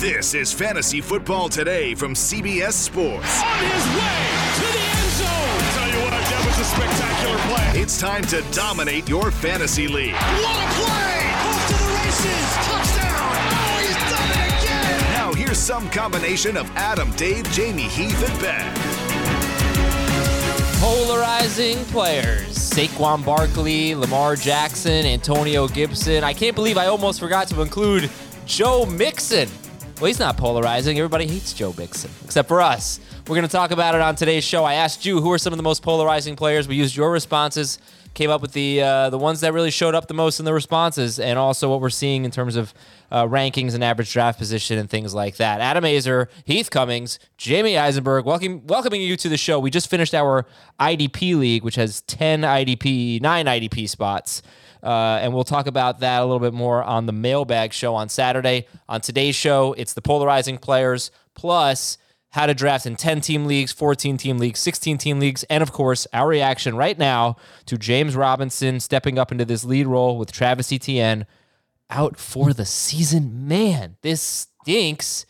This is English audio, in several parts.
This is Fantasy Football Today from CBS Sports. On his way to the end zone. Tell you what, that was a spectacular play. It's time to dominate your fantasy league. What a play! Off to the races. Touchdown. Oh, he's done it again. Now here's some combination of Adam, Dave, Jamie, Heath, and Ben. Polarizing players. Saquon Barkley, Lamar Jackson, Antonio Gibson. I can't believe I almost forgot to include Joe Mixon. Well, he's not polarizing. Everybody hates Joe Mixon, except for us. We're going to talk about it on today's show. I asked you who are some of the most polarizing players. We used your responses, came up with the uh, the ones that really showed up the most in the responses, and also what we're seeing in terms of uh, rankings and average draft position and things like that. Adam Aizer, Heath Cummings, Jamie Eisenberg, welcome, welcoming you to the show. We just finished our IDP league, which has 10 IDP, nine IDP spots. Uh, and we'll talk about that a little bit more on the mailbag show on Saturday. On today's show, it's the polarizing players plus how to draft in 10 team leagues, 14 team leagues, 16 team leagues, and of course, our reaction right now to James Robinson stepping up into this lead role with Travis Etienne out for the season. Man, this stinks.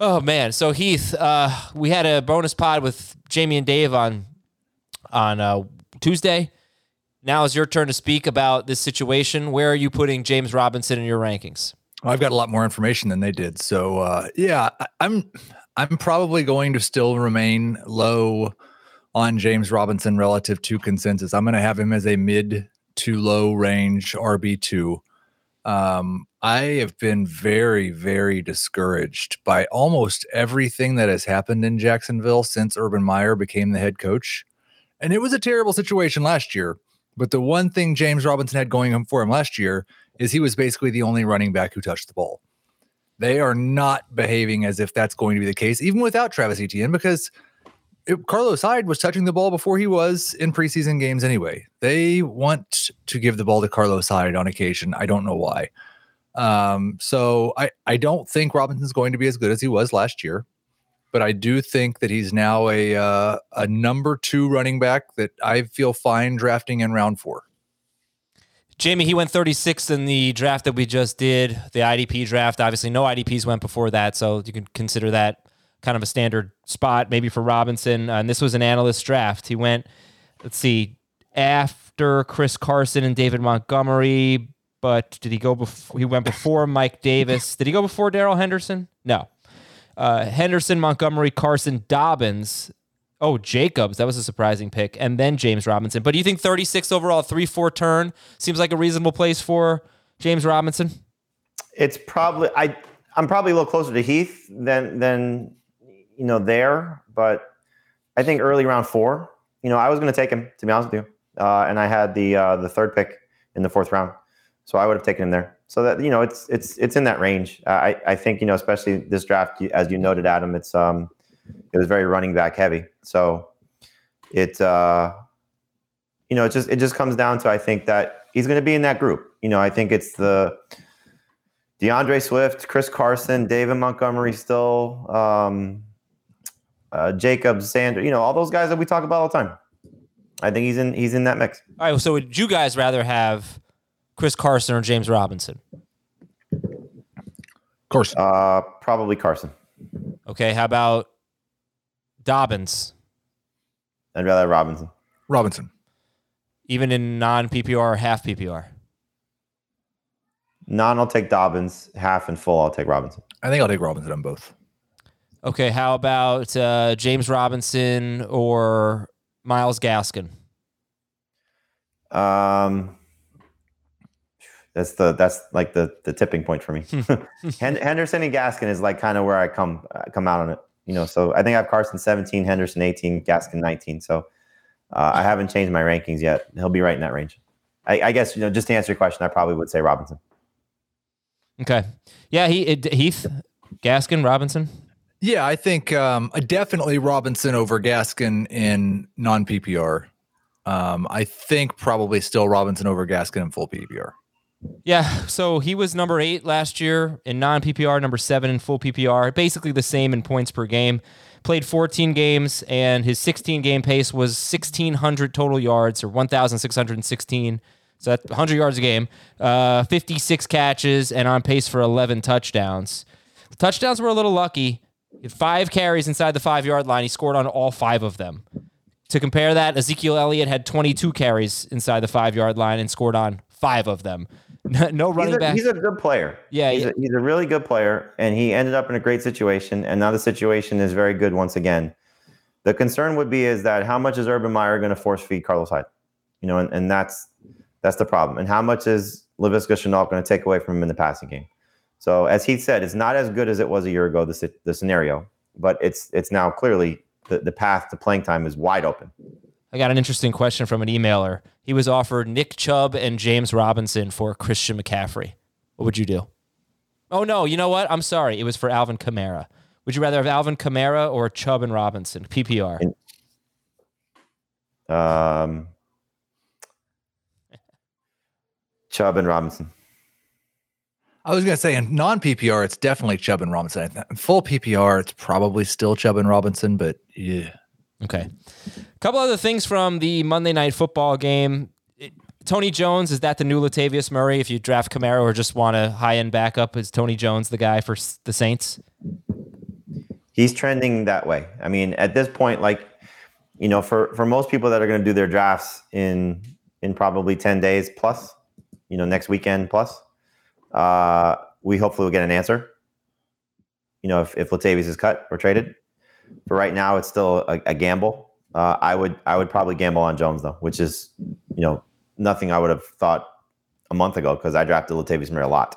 Oh man. So Heath, uh, we had a bonus pod with Jamie and Dave on on uh, Tuesday. Now is your turn to speak about this situation. Where are you putting James Robinson in your rankings? Well, I've got a lot more information than they did. So uh, yeah, I, I'm I'm probably going to still remain low on James Robinson relative to consensus. I'm going to have him as a mid to low range RB two. Um, I have been very, very discouraged by almost everything that has happened in Jacksonville since Urban Meyer became the head coach. And it was a terrible situation last year. But the one thing James Robinson had going for him last year is he was basically the only running back who touched the ball. They are not behaving as if that's going to be the case, even without Travis Etienne, because it, Carlos Hyde was touching the ball before he was in preseason games anyway. They want to give the ball to Carlos Hyde on occasion. I don't know why. Um, so I, I don't think Robinson's going to be as good as he was last year, but I do think that he's now a uh, a number two running back that I feel fine drafting in round four. Jamie, he went 36th in the draft that we just did, the IDP draft. Obviously, no IDPs went before that, so you can consider that kind of a standard spot maybe for Robinson. Uh, and this was an analyst draft. He went, let's see, after Chris Carson and David Montgomery, but did he go before? He went before Mike Davis. Did he go before Darrell Henderson? No. Uh, Henderson, Montgomery, Carson, Dobbins. Oh, Jacobs. That was a surprising pick. And then James Robinson. But do you think 36 overall, 3 4 turn seems like a reasonable place for James Robinson? It's probably, I, I'm probably a little closer to Heath than, than, you know, there. But I think early round four, you know, I was going to take him, to be honest with you. Uh, and I had the, uh, the third pick in the fourth round. So I would have taken him there. So that, you know, it's, it's, it's in that range. I, I think, you know, especially this draft, as you noted, Adam, it's, um, it was very running back heavy. So it, uh, you know, it just it just comes down to I think that he's going to be in that group. You know, I think it's the DeAndre Swift, Chris Carson, David Montgomery, still um, uh, Jacob Sander. You know, all those guys that we talk about all the time. I think he's in he's in that mix. All right. So would you guys rather have Chris Carson or James Robinson? Carson. Uh, probably Carson. Okay. How about Dobbins? I'd rather have Robinson. Robinson. even in non PPR or half PPR? Non, I'll take Dobbins. Half and full, I'll take Robinson. I think I'll take Robinson on both. Okay, how about uh, James Robinson or Myles Gaskin? Um, that's the that's like the the tipping point for me. Henderson and Gaskin is like kind of where I come uh, come out on it. You know, so I think I have Carson 17, Henderson 18, Gaskin 19. So uh, I haven't changed my rankings yet. He'll be right in that range. I, I guess you know, just to answer your question, I probably would say Robinson. Okay, yeah, he it, Heath, Gaskin, Robinson. Yeah, I think um, definitely Robinson over Gaskin in non PPR. Um, I think probably still Robinson over Gaskin in full PPR. Yeah, so he was number eight last year in non PPR, number seven in full PPR, basically the same in points per game. Played 14 games, and his 16 game pace was 1,600 total yards or 1,616. So that's 100 yards a game, uh, 56 catches, and on pace for 11 touchdowns. The touchdowns were a little lucky. Five carries inside the five yard line. He scored on all five of them. To compare that, Ezekiel Elliott had 22 carries inside the five yard line and scored on five of them. no running he's a, back. He's a good player. Yeah, he's, yeah. A, he's a really good player, and he ended up in a great situation. And now the situation is very good once again. The concern would be is that how much is Urban Meyer going to force feed Carlos Hyde? You know, and, and that's that's the problem. And how much is Laviska Shenault going to take away from him in the passing game? So as he said, it's not as good as it was a year ago. The the scenario, but it's it's now clearly the, the path to playing time is wide open. I got an interesting question from an emailer. He was offered Nick Chubb and James Robinson for Christian McCaffrey. What would you do? Oh no, you know what? I'm sorry. It was for Alvin Kamara. Would you rather have Alvin Kamara or Chubb and Robinson? PPR. Um, Chubb and Robinson. I was going to say in non PPR, it's definitely Chubb and Robinson. Full PPR, it's probably still Chubb and Robinson, but yeah. Okay. A couple other things from the Monday night football game. It, Tony Jones, is that the new Latavius Murray? If you draft Kamara or just want a high end backup, is Tony Jones the guy for the Saints? He's trending that way. I mean, at this point, like, you know, for, for most people that are going to do their drafts in in probably 10 days plus, you know, next weekend plus, uh, we hopefully will get an answer. You know, if, if Latavius is cut or traded. For right now, it's still a, a gamble. Uh, I would I would probably gamble on Jones though, which is you know nothing I would have thought a month ago because I drafted Latavius Murray a lot.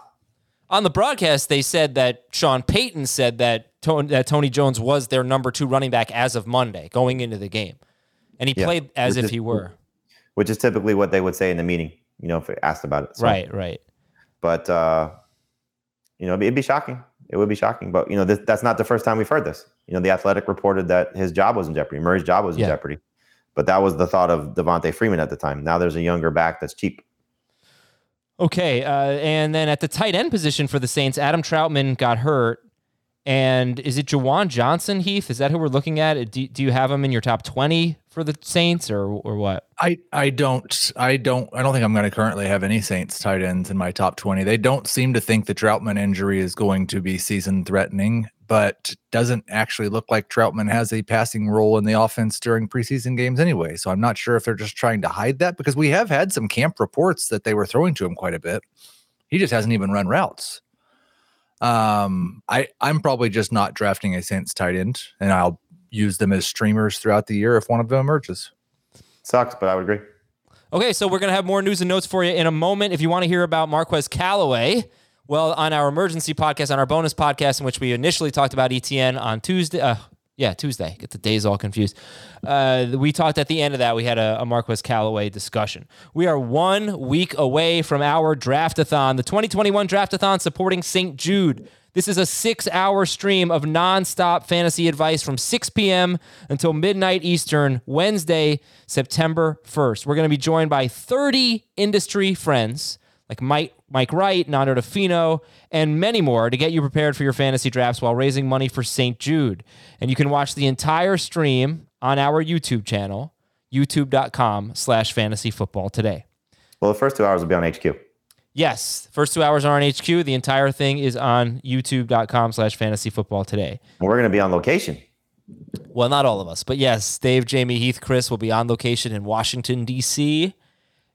On the broadcast, they said that Sean Payton said that Tony, that Tony Jones was their number two running back as of Monday going into the game, and he Yeah, played as if is- he were. which is typically what they would say in the meeting. You know, if asked about it. So- Right, right. But uh, you know, it'd be shocking. It would be shocking. But you know, this, that's not the first time we've heard this. You know, the Athletic reported that his job was in jeopardy. Murray's job was in Yeah. jeopardy. But that was the thought of Devonta Freeman at the time. Now there's a younger back that's cheap. Okay, uh, and then at the tight end position for the Saints, Adam Trautman got hurt. And is it Juwan Johnson, Heath? Is that who we're looking at? Do, do you have him in your top 20 for the Saints or, or what? I, I don't I don't I don't think I'm going to currently have any Saints tight ends in my top 20. They don't seem to think the Trautman injury is going to be season threatening, but doesn't actually look like Trautman has a passing role in the offense during preseason games anyway. So I'm not sure if they're just trying to hide that because we have had some camp reports that they were throwing to him quite a bit. He just hasn't even run routes. Um, I I'm probably just not drafting a Saints tight end, and I'll use them as streamers throughout the year if one of them emerges. Sucks, but I would agree. Okay, so we're going to have more news and notes for you in a moment. If you want to hear about Marquez Callaway, well, on our emergency podcast, on our bonus podcast, in which we initially talked about Etienne on Tuesday. Uh, yeah, Tuesday. Get the days all confused. Uh, we talked at the end of that. We had a, a Marquez Callaway discussion. We are one week away from our draftathon, the 2021 draftathon supporting St. Jude. This is a six hour stream of nonstop fantasy advice from 6 p.m. until midnight Eastern, Wednesday, September 1st. We're going to be joined by 30 industry friends like Mike, Mike Wright, Nando Di Fino, and many more to get you prepared for your fantasy drafts while raising money for St. Jude. And you can watch the entire stream on our YouTube channel, youtube.com slash fantasy football today. Well, the first two hours will be on HQ. Yes, first two hours are on HQ. The entire thing is on youtube.com slash fantasy football today. And we're going to be on location. Well, not all of us, but yes, Dave, Jamie, Heath, Chris will be on location in Washington, D.C.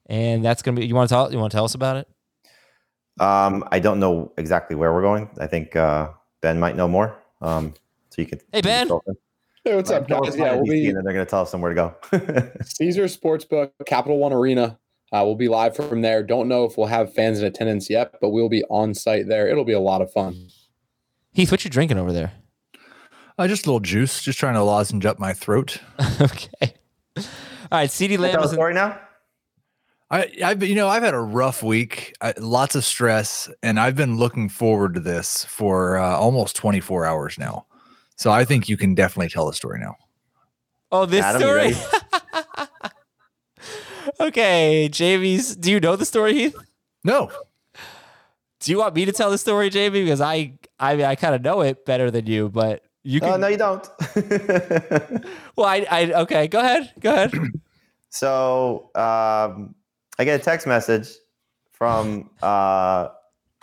and that's gonna be. You want to tell? You want to tell us about it? Um, I don't know exactly where we're going. I think uh, Ben might know more. Um, so you can. Hey, Ben. Hey, what's up, guys? Yeah, we'll be and then they're going to tell us somewhere to go. Caesar Sportsbook, Capital One Arena. Uh, we'll be live from there. Don't know if we'll have fans in attendance yet, but we'll be on site there. It'll be a lot of fun. Heath, what you drinking over there? Uh, just a little juice, just trying to lozenge up my throat. okay. All right, CeeDee Lamb tell a is in- story now. I, I've you know I've had a rough week, I, lots of stress, and I've been looking forward to this for uh, almost 24 hours now. So I think you can definitely tell the story now. Oh, this Adam, story. ready? okay, Jamie's. Do you know the story, Heath? No, Do you want me to tell the story, Jamie? Because I, I mean, I kind of know it better than you, but you can Oh no, you don't. Well, I, I, okay, go ahead, go ahead. so um, I get a text message from uh,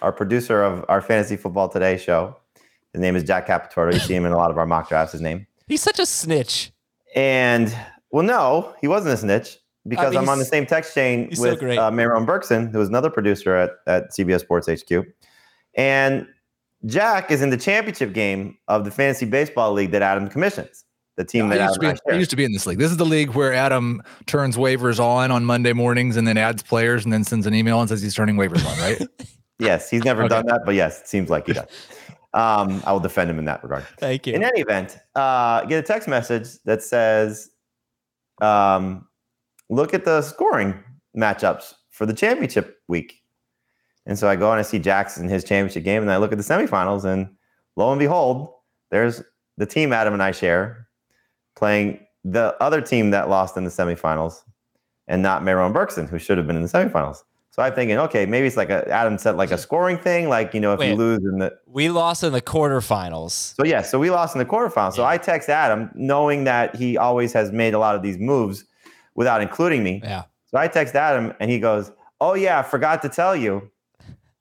our producer of our Fantasy Football Today show. His name is Jack Capotorto. You see him in a lot of our mock drafts. His name. He's such a snitch. And well, no, he wasn't a snitch because mean, I'm on the same text chain he's so with great. uh, Maron Berkson, who is another producer at, at CBS Sports HQ. And Jack is in the championship game of the fantasy baseball league that Adam commissions. The team I that used, to Adam be, I I used to be in this league. This is the league where Adam turns waivers on on Monday mornings and then adds players and then sends an email and says he's turning waivers on, right? Yes, he's never Okay. done that, but yes, it seems like he does. Um, I will defend him in that regard. Thank you. In any event, uh, get a text message that says, um, "Look at the scoring matchups for the championship week." And so I go and I see Jackson in his championship game, and I look at the semifinals, and lo and behold, there's the team Adam and I share playing the other team that lost in the semifinals, and not Maron Berkson, who should have been in the semifinals. So I'm thinking, okay, maybe it's like a Adam said like a scoring thing, like you know, if you lose in the we lost in the quarterfinals. so yeah, so we lost in the quarterfinals. So I text Adam, knowing that he always has made a lot of these moves without including me. Yeah. So I text Adam, and he goes, "Oh yeah, I forgot to tell you.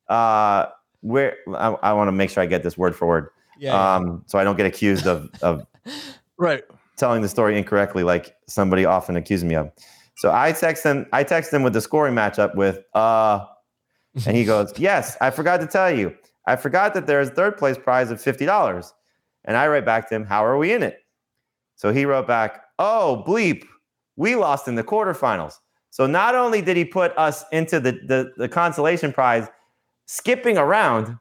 Uh, where I, I want to make sure I get this word for word, Yeah. um, so I don't get accused of of right. telling the story incorrectly, like somebody often accuses me of. So I text him. I text him with the scoring matchup with uh, and he goes, "Yes, I forgot to tell you. I forgot that there is a third place prize of fifty dollars." And I write back to him, "How are we in it?" So he wrote back, "Oh bleep, we lost in the quarterfinals." So not only did he put us into the the, the consolation prize, skipping around,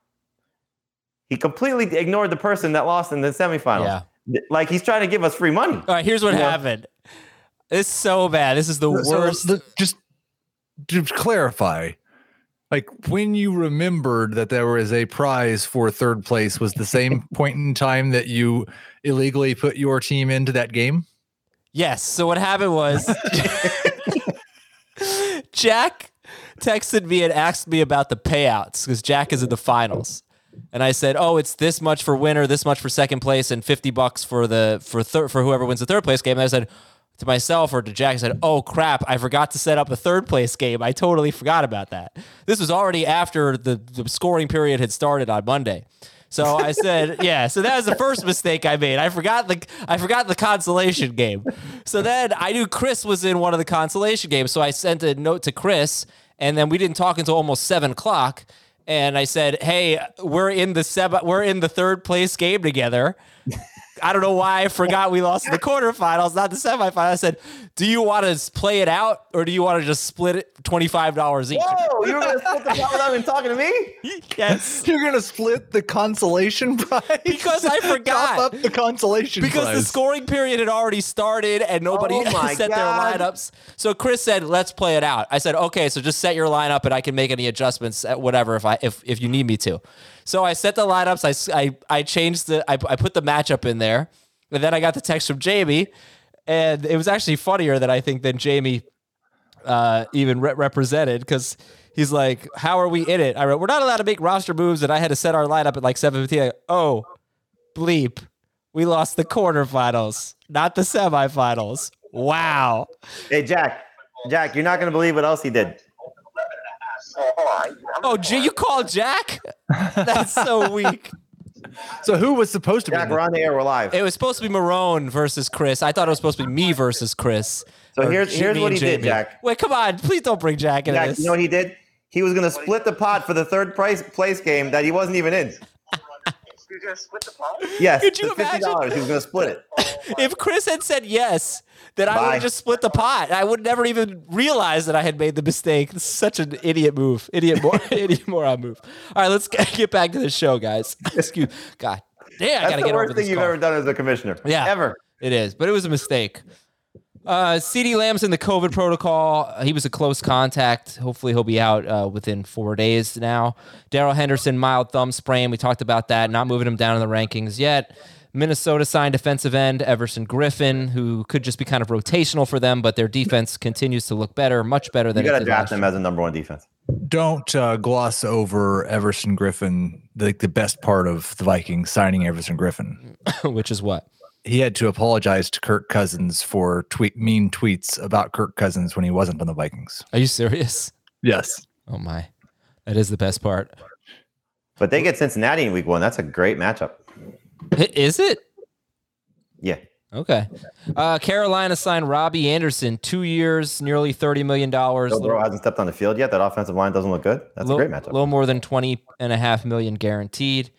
he completely ignored the person that lost in the semifinals. yeah. Like he's trying to give us free money. All right, here's what Yeah. happened. It's so bad. This is the So worst. the- just to clarify, like when you remembered that there was a prize for third place was the same point in time that you illegally put your team into that game. Yes. So what happened was Jack texted me and asked me about the payouts because Jack is in the finals. And I said, "Oh, it's this much for winner, this much for second place, and fifty bucks for the for third for whoever wins the third place game." And I said to myself or to Jack, I said, "Oh crap, I forgot to set up a third place game. I totally forgot about that." This was already after the, the scoring period had started on Monday. So I said, yeah. So that was the first mistake I made. I forgot the I forgot the consolation game. So then I knew Chris was in one of the consolation games. So I sent a note to Chris, and then we didn't talk until almost seven o'clock. And I said, hey, we're in the semi, we're in the third place game together. I don't know why I forgot we lost in the quarterfinals, not the semifinals. I said, "Do you want to play it out, or do you want to just split it twenty five dollars each?" Whoa, you were gonna split the pot without even talking to me? yes, You're gonna split the consolation prize Because I forgot. Top up the consolation price. because the scoring period had already started and nobody Oh my set God. their lineups. So Chris said, "Let's play it out." I said, "Okay, so just set your lineup and I can make any adjustments at whatever if I if if you need me to." So I set the lineups. I, I, I changed the I, I put the matchup in there, and then I got the text from Jamie, and it was actually funnier than I think than Jamie uh, even re- represented because he's like, "How are we in it?" I wrote, "We're not allowed to make roster moves," and I had to set our lineup at like seven fifteen. Oh, bleep, we lost the quarterfinals, not the semifinals. Wow. Hey, Jack. Jack, you're not gonna believe what else he did. Oh, J- you called Jack? That's so weak. So who was supposed to Jack, be? we're on the air. We're live. It was supposed to be Marone versus Chris. I thought it was supposed to be me versus Chris. So here's- here's what and he did, Jack. Wait, come on. Please don't bring Jack into Jack, this. you know what he did? He was going to split the pot for the third price place game that he wasn't even in. You're gonna split the pot? Yes, Could you the fifty dollars. He was going to split it. Oh if Chris had said yes, then I would have just split the pot. I would never even realize that I had made the mistake. This is such an idiot move. Idiot, mor- idiot moron move. All right, let's get get back to the show, guys. Excuse God. Damn, I That's gotta the get over worst this thing you've call. ever done as a commissioner. Yeah. ever. It is, but it was a mistake. Uh, CeeDee Lamb's in the COVID protocol. He was a close contact. Hopefully, he'll be out uh, within four days now. Darrell Henderson, mild thumb sprain. We talked about that. Not moving him down in the rankings yet. Minnesota signed defensive end Everson Griffen, who could just be kind of rotational for them, but their defense continues to look better, much better than. You than got it to did draft last him as a number one defense. Don't uh, gloss over Everson Griffen, the, the best part of the Vikings signing Everson Griffen. which is what? He had to apologize to Kirk Cousins for tweet mean tweets about Kirk Cousins when he wasn't on the Vikings. Are you serious? Yes. Oh my, that is the best part. But they get Cincinnati in week one. That's a great matchup. Is it? Yeah. Okay. Uh, Carolina signed Robby Anderson, two years, nearly $30 million. Joe Burrow hasn't stepped on the field yet. That offensive line doesn't look good. That's a great matchup. A little more than 20 and a half million guaranteed.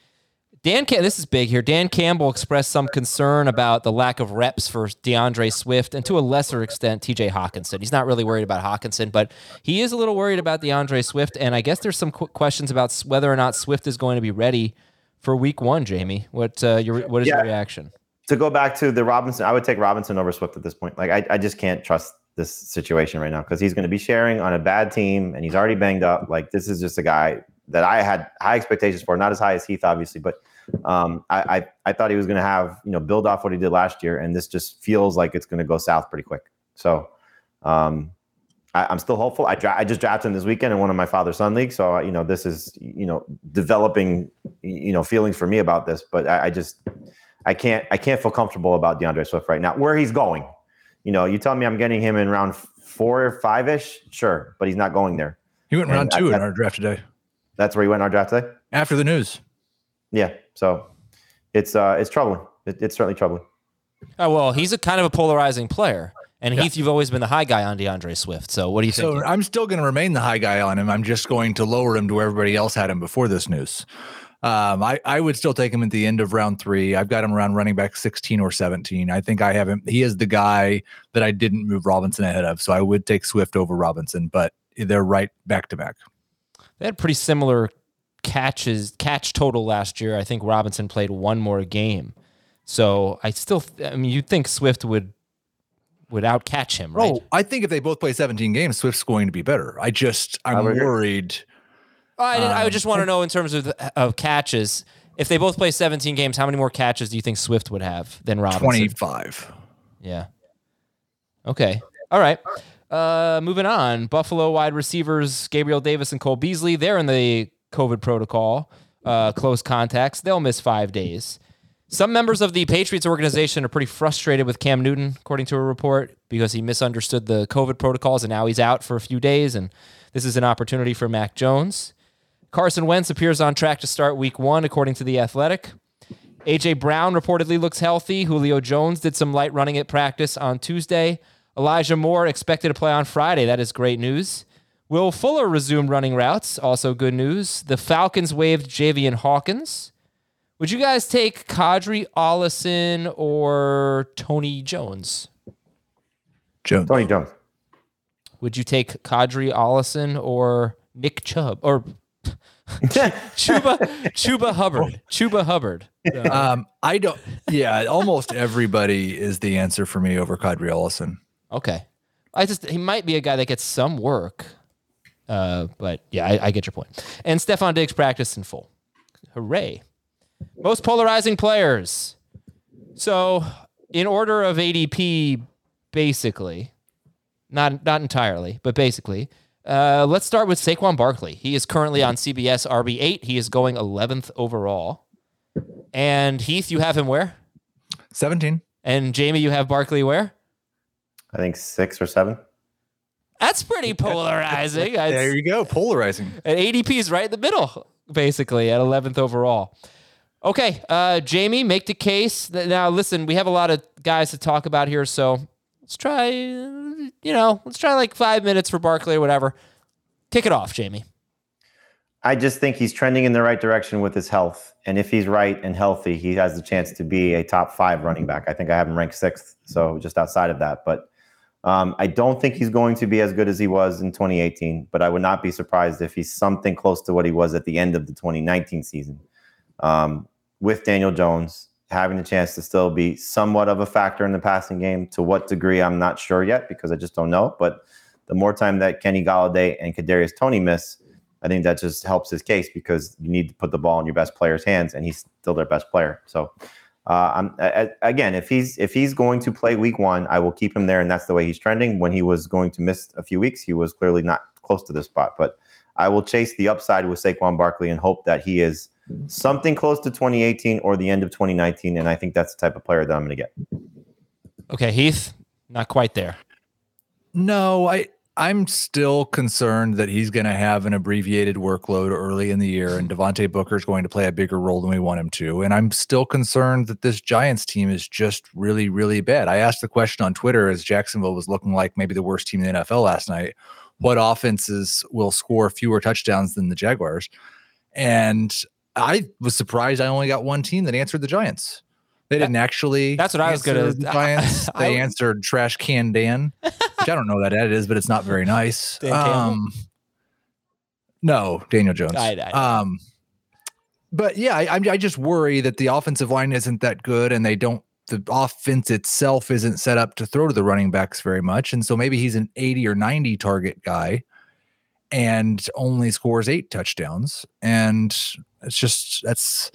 Dan, Cam- this is big here. Dan Campbell expressed some concern about the lack of reps for DeAndre Swift and to a lesser extent, TJ Hockenson. He's not really worried about Hockenson, but he is a little worried about DeAndre Swift. And I guess there's some qu- questions about whether or not Swift is going to be ready for week one, Jamie. What, uh, your, what is Yeah. your reaction? to go back to the Robinson, I would take Robinson over Swift at this point. Like I, I just can't trust this situation right now because he's going to be sharing on a bad team and he's already banged up. Like this is just a guy that I had high expectations for, not as high as Heath, obviously, but um, I, I I thought he was going to have you know build off what he did last year, and this just feels like it's going to go south pretty quick. So. Um, I, I'm still hopeful. I, dra- I just drafted him this weekend in one of my father son leagues, so you know this is you know developing you know feelings for me about this. But I, I just I can't I can't feel comfortable about DeAndre Swift right now. Where he's going, you know, you tell me I'm getting him in round four or five ish, sure, but he's not going there. He went And round I- two in our draft today That's where he went in our draft today. after the news. Yeah, so it's uh it's troubling. It, it's certainly troubling. Oh, well, he's a kind of a polarizing player. And Heath, you've always been the high guy on DeAndre Swift. So what do you think? So I'm still going to remain the high guy on him. I'm just going to lower him to where everybody else had him before this news. Um, I, I would still take him at the end of round three. I've got him around running back 16 or 17. I think I have him. He is the guy that I didn't move Robinson ahead of. So I would take Swift over Robinson, but they're right back to back. They had pretty similar catches catch total last year. I think Robinson played one more game. So I still I mean you'd think Swift would would outcatch him, right? Oh, I think if they both play 17 games, Swift's going to be better. I just, I'm I worried. I, didn't, I um, just want to know in terms of of catches. If they both play 17 games, how many more catches do you think Swift would have than Robinson? 25. Yeah. Okay. All right. Uh, moving on. Buffalo wide receivers Gabriel Davis and Cole Beasley. They're in the COVID protocol. Uh, close contacts. They'll miss five days. Some members of the Patriots organization are pretty frustrated with Cam Newton, according to a report, because he misunderstood the COVID protocols and now he's out for a few days. And this is an opportunity for Mac Jones. Carson Wentz appears on track to start week one, according to The Athletic. AJ Brown reportedly looks healthy. Julio Jones did some light running at practice on Tuesday. Elijah Moore expected to play on Friday. That is great news. Will Fuller resumed running routes. Also good news. The Falcons waived Javian Hawkins. Would you guys take Qadree Ollison or Tony Jones? Jones. Tony Jones. Would you take Qadree Ollison or Nick Chubb or Chuba Chuba Hubbard? Chuba Hubbard. Um, I don't, yeah, almost everybody is the answer for me over Qadree Ollison. Okay. I just he might be a guy that gets some work. Uh, but yeah, I, I get your point. And Stefon Diggs practiced in full. Hooray. Most polarizing players. So in order of ADP, basically, not not entirely, but basically, uh, let's start with Saquon Barkley. He is currently on CBS RB8. He is going 11th overall. And Heath, you have him where? 17. And Jamie, you have Barkley where? I think six or seven. That's pretty polarizing. There you go. Polarizing. And ADP is right in the middle, basically, at 11th overall. Okay, uh, Jamie, make the case. Now, listen, we have a lot of guys to talk about here, so let's try, you know, let's try like five minutes for Barkley or whatever. Kick it off, Jamie. I just think he's trending in the right direction with his health. And if he's right and healthy, he has the chance to be a top five running back. I think I have him ranked sixth, so just outside of that. But um, I don't think he's going to be as good as he was in 2018, but I would not be surprised if he's something close to what he was at the end of the 2019 season. Um, with Daniel Jones having the chance to still be somewhat of a factor in the passing game. To what degree, I'm not sure yet because I just don't know. But the more time that Kenny Golladay and Kadarius Toney miss, I think that just helps his case because you need to put the ball in your best player's hands, and he's still their best player. So, uh, I'm I, again, if he's if he's going to play Week One, I will keep him there, and that's the way he's trending. When he was going to miss a few weeks, he was clearly not close to this spot. But I will chase the upside with Saquon Barkley and hope that he is something close to 2018 or the end of 2019, and I think that's the type of player that I'm going to get. Okay, Heath, not quite there. No, I I'm still concerned that he's going to have an abbreviated workload early in the year, and Devontae Booker is going to play a bigger role than we want him to. And I'm still concerned that this Giants team is just really, really bad. I asked the question on Twitter as Jacksonville was looking like maybe the worst team in the NFL last night. What offenses will score fewer touchdowns than the Jaguars? And I was surprised I only got one team that answered the Giants. They didn't actually. That's what I was gonna. The Giants. I- they answered Trash Can Dan, which I don't know what that is, but it's not very nice. Um, no, Daniel Jones. I- I- um, but yeah, I, I just worry that the offensive line isn't that good, and they don't. The offense itself isn't set up to throw to the running backs very much, and so maybe he's an eighty or ninety target guy, and only scores eight touchdowns, and it's just that's.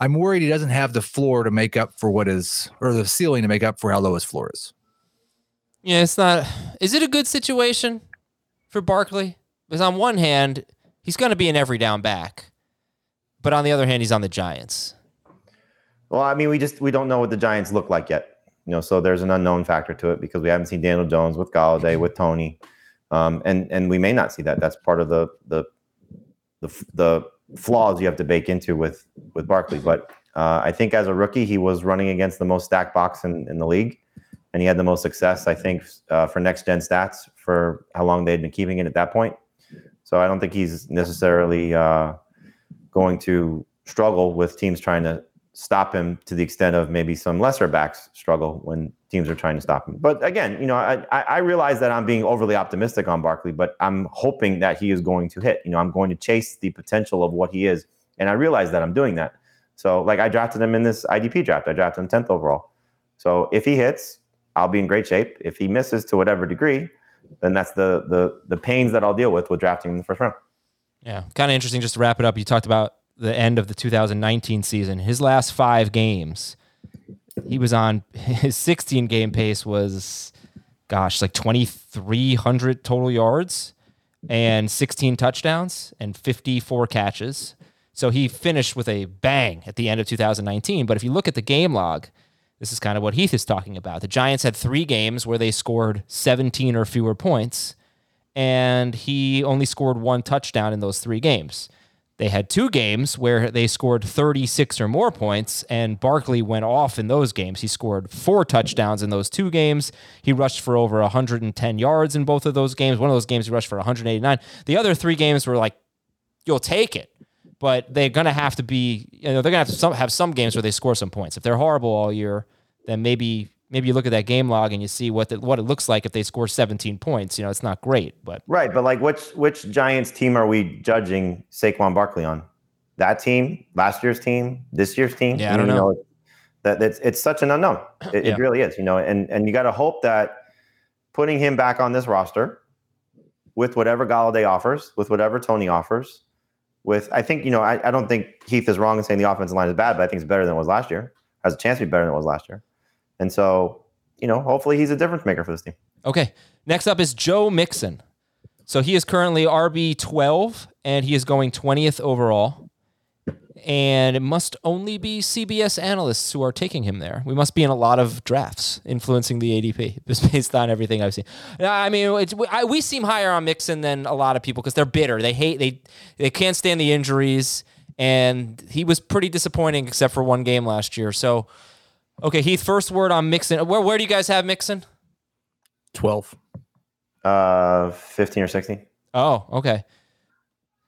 I'm worried he doesn't have the floor to make up for what is, or the ceiling to make up for how low his floor is. Yeah, it's not. Is it a good situation for Barkley? Because on one hand, he's going to be an every down back, but on the other hand, he's on the Giants. Well, I mean, we just we don't know what the Giants look like yet. You know, so there's an unknown factor to it because we haven't seen Daniel Jones with Golladay with Toney, um, and and we may not see that. That's part of the the the, the flaws you have to bake into with with Barkley. But uh, I think as a rookie, he was running against the most stacked box in, in the league, and he had the most success. I think uh, for next gen stats for how long they'd been keeping it at that point. So I don't think he's necessarily uh, going to struggle with teams trying to stop him to the extent of maybe some lesser backs struggle when teams are trying to stop him. But again, you know, I, I realize that I'm being overly optimistic on Barkley, but I'm hoping that he is going to hit. You know, I'm going to chase the potential of what he is, and I realize that I'm doing that. So, like, I drafted him in this IDP draft. I drafted him 10th overall. So, if he hits, I'll be in great shape. If he misses to whatever degree, then that's the the the pains that I'll deal with with drafting him in the first round. Yeah, kind of interesting. Just to wrap it up, you talked about the end of the 2019 season. His last five games, he was on his 16 game pace was, gosh, like 2,300 total yards and 16 touchdowns and 54 catches. So he finished with a bang at the end of 2019. But if you look at the game log, this is kind of what Heath is talking about. The Giants had three games where they scored 17 or fewer points, and he only scored one touchdown in those three games. They had two games where they scored 36 or more points, and Barkley went off in those games. He scored four touchdowns in those two games. He rushed for over 110 yards in both of those games. One of those games he rushed for 189. The other three games were like, you'll take it. But they're going to have to be, you know, they're going to have to some, have some games where they score some points. If they're horrible all year, then maybe maybe you look at that game log and you see what the, what it looks like if they score 17 points. You know, it's not great, but Right, but like which which Giants team are we judging Saquon Barkley on? That team, last year's team, this year's team? Yeah, I don't You know. that it's it's such an unknown. It, Yeah. it really is, you know, and and you got to hope that putting him back on this roster with whatever Golladay offers, with whatever Toney offers, with I think you know I, I don't think Heath is wrong in saying the offensive line is bad, but I think it's better than it was last year. Has a chance to be better than it was last year, and so you know hopefully he's a difference maker for this team. Okay. Next up is Joe Mixon. So he is currently RB 12 and he is going 20th overall. And it must only be CBS analysts who are taking him there. We must be in a lot of drafts influencing the ADP just based on everything I've seen. I mean, it's, we, I, we seem higher on Mixon than a lot of people because they're bitter. They hate, they, they can't stand the injuries. and he was pretty disappointing except for one game last year. So, okay, Heath, first word on Mixon. Where where do you guys have Mixon? 12. Uh, 15 or 16. Oh, okay.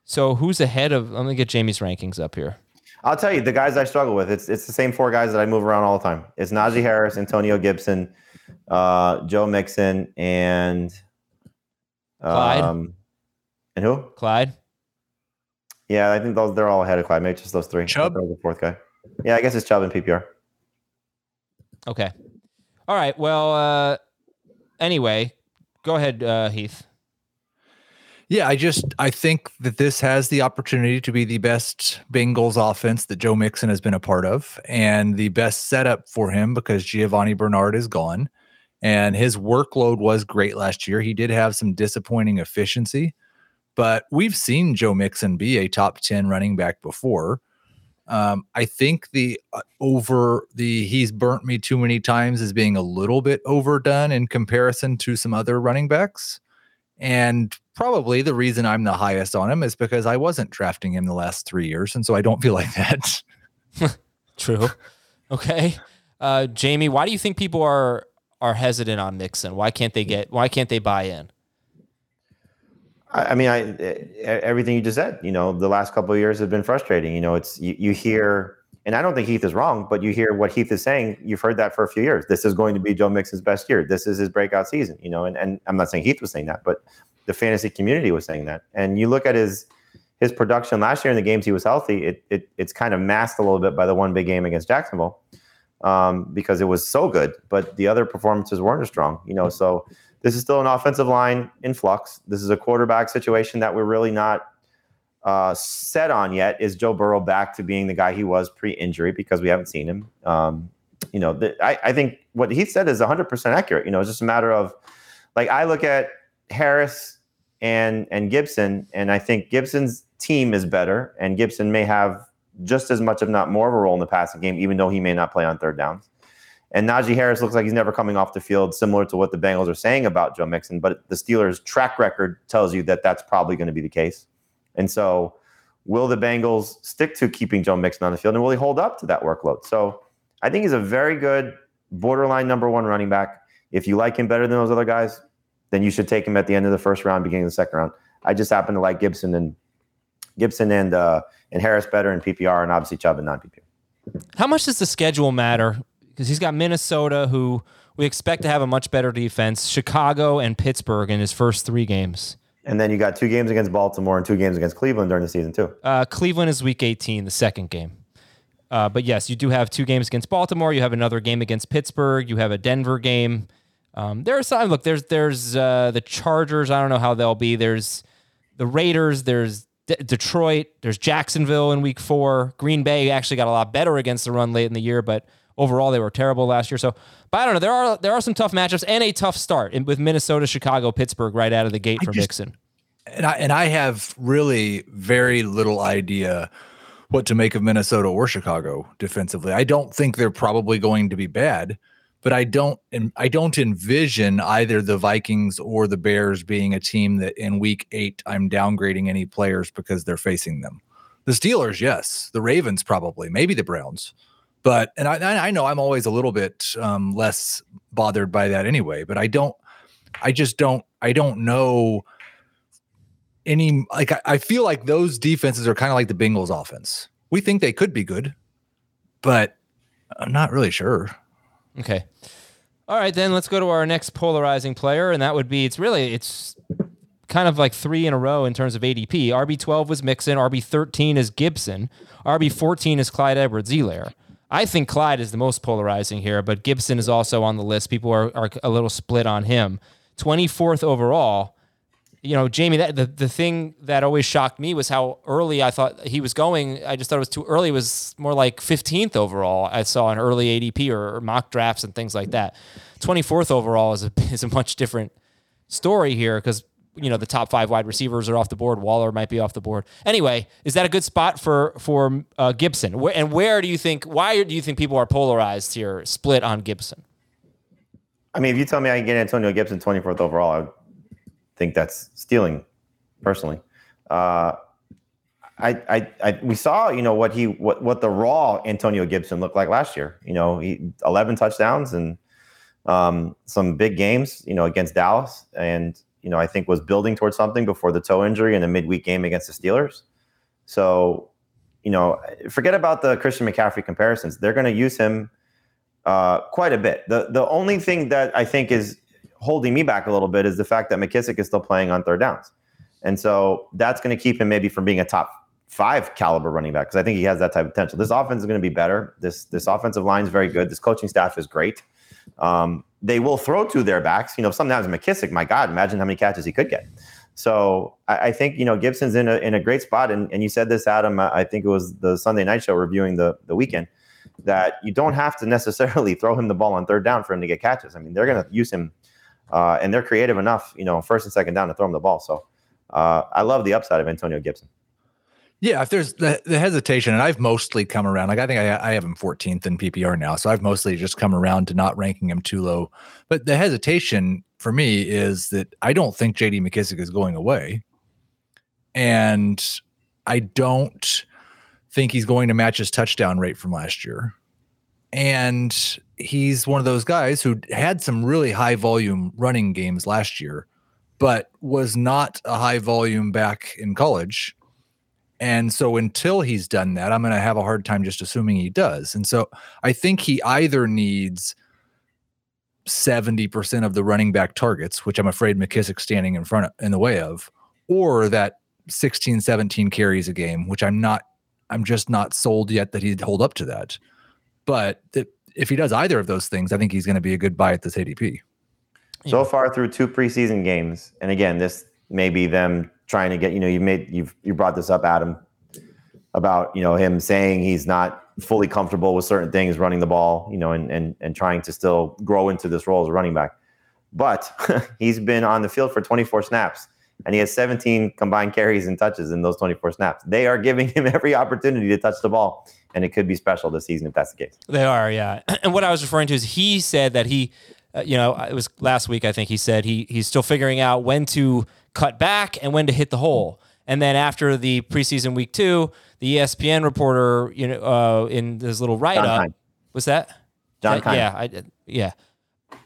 So who's ahead of? Let me get Jamie's rankings up here. I'll tell you the guys I struggle with. It's it's the same four guys that I move around all the time. It's Najee Harris, Antonio Gibson, uh, Joe Mixon, and Clyde? um, and who? Clyde. Yeah, I think those they're all ahead of Clyde. Maybe just those three. Chubb? The fourth guy. Yeah, I guess it's Chubb and PPR. Okay. All right. Well, uh, anyway, go ahead, uh, Heath. Yeah, I just I think that this has the opportunity to be the best Bengals offense that Joe Mixon has been a part of, and the best setup for him because Giovani Bernard is gone, and his workload was great last year. He did have some disappointing efficiency, but we've seen Joe Mixon be a top ten running back before. Um, I think the uh, over the he's burnt me too many times as being a little bit overdone in comparison to some other running backs. And probably the reason I'm the highest on him is because I wasn't drafting him the last three years. And so I don't feel like that. True. Okay. Uh, Jamie, why do you think people are are hesitant on Mixon? Why can't they get? Why can't they buy in? I, mean, I everything you just said. You know, the last couple of years have been frustrating. You know, it's you, you hear, and I don't think Heath is wrong, but you hear what Heath is saying. You've heard that for a few years. This is going to be Joe Mixon's best year. This is his breakout season. You know, and and I'm not saying Heath was saying that, but the fantasy community was saying that. And you look at his his production last year in the games he was healthy. It, it it's kind of masked a little bit by the one big game against Jacksonville um, because it was so good, but the other performances weren't as strong. You know, so this is still an offensive line in flux. This is a quarterback situation that we're really not uh, set on yet. Is Joe Burrow back to being the guy he was pre-injury? Because we haven't seen him. Um, you know, the, I, I think what he said is 100% accurate. You know, it's just a matter of like I look at Harris and and Gibson, and I think Gibson's team is better, and Gibson may have just as much, if not more, of a role in the passing game, even though he may not play on third downs. And Najee Harris looks like he's never coming off the field, similar to what the Bengals are saying about Joe Mixon. But the Steelers' track record tells you that that's probably going to be the case. And so, will the Bengals stick to keeping Joe Mixon on the field, and will he hold up to that workload? So, I think he's a very good borderline number one running back. If you like him better than those other guys, then you should take him at the end of the first round, beginning of the second round. I just happen to like Gibson and Gibson and uh, and Harris better in PPR, and obviously Chubb in non PPR. How much does the schedule matter? Because he's got Minnesota, who we expect to have a much better defense, Chicago and Pittsburgh in his first three games. And then you got two games against Baltimore and two games against Cleveland during the season too. Uh, Cleveland is week 18, the second game. Uh, but yes, you do have two games against Baltimore. You have another game against Pittsburgh. You have a Denver game. Um, there are some. Look, there's there's uh, the Chargers. I don't know how they'll be. There's the Raiders. There's D- Detroit. There's Jacksonville in Week Four. Green Bay actually got a lot better against the run late in the year, but overall they were terrible last year. So, but I don't know. There are there are some tough matchups and a tough start in, with Minnesota, Chicago, Pittsburgh right out of the gate for just- Mixon. and I and I have really very little idea what to make of Minnesota or Chicago defensively. I don't think they're probably going to be bad, but I don't and I don't envision either the Vikings or the Bears being a team that in week 8 I'm downgrading any players because they're facing them. The Steelers, yes. The Ravens probably, maybe the Browns. But and I I know I'm always a little bit um, less bothered by that anyway, but I don't I just don't I don't know any like I, I feel like those defenses are kind of like the Bengals offense. We think they could be good, but I'm not really sure. Okay. All right, then let's go to our next polarizing player, and that would be it's really it's kind of like three in a row in terms of ADP. RB twelve was Mixon, RB thirteen is Gibson, RB fourteen is Clyde Edwards Helaire. I think Clyde is the most polarizing here, but Gibson is also on the list. People are, are a little split on him. Twenty fourth overall. You know, Jamie, that the, the thing that always shocked me was how early I thought he was going. I just thought it was too early. It was more like 15th overall. I saw an early ADP or, or mock drafts and things like that. 24th overall is a is a much different story here because you know the top five wide receivers are off the board. Waller might be off the board. Anyway, is that a good spot for for uh, Gibson? And where do you think? Why do you think people are polarized here, split on Gibson? I mean, if you tell me I can get Antonio Gibson 24th overall, I would think that's stealing, personally. Uh, I, I, I, we saw, you know, what he, what, what the raw Antonio Gibson looked like last year. You know, he 11 touchdowns and um, some big games, you know, against Dallas, and you know, I think was building towards something before the toe injury in a midweek game against the Steelers. So, you know, forget about the Christian McCaffrey comparisons. They're going to use him uh, quite a bit. The the only thing that I think is holding me back a little bit is the fact that McKissic is still playing on third downs. And so that's going to keep him maybe from being a top five caliber running back because I think he has that type of potential. This offense is going to be better. This this offensive line is very good. This coaching staff is great. Um, they will throw to their backs. You know, sometimes McKissic, my God, imagine how many catches he could get. So I, I think you know Gibson's in a in a great spot. And, and you said this, Adam. I think it was the Sunday night show reviewing the the weekend that you don't have to necessarily throw him the ball on third down for him to get catches. I mean, they're going to use him, uh, and they're creative enough, you know, first and second down to throw him the ball. So uh, I love the upside of Antonio Gibson. Yeah, if there's the, the hesitation, and I've mostly come around, like I think I, I have him 14th in PPR now, so I've mostly just come around to not ranking him too low. But the hesitation for me is that I don't think JD McKissic is going away. And I don't think he's going to match his touchdown rate from last year. And he's one of those guys who had some really high volume running games last year, but was not a high volume back in college and so until he's done that, I'm going to have a hard time just assuming he does. And so I think he either needs 70% of the running back targets, which I'm afraid McKissic standing in front of, in the way of, or that 16, 17 carries a game, which I'm not, I'm just not sold yet that he'd hold up to that. But th- if he does either of those things, I think he's going to be a good buy at this ADP. So far through two preseason games, and again, this may be them trying to get you know you made you've you brought this up adam about you know him saying he's not fully comfortable with certain things running the ball you know and and, and trying to still grow into this role as a running back. But he's been on the field for 24 snaps and he has 17 combined carries and touches in those 24 snaps. They are giving him every opportunity to touch the ball and it could be special this season if that's the case. They are yeah. And what i was referring to is he said that he uh, you know it was last week i think he said he he's still figuring out when to cut back and when to hit the hole. And then after the preseason week two, the ESPN reporter, you know, uh, in this little write up, was that John? That, yeah, I, yeah,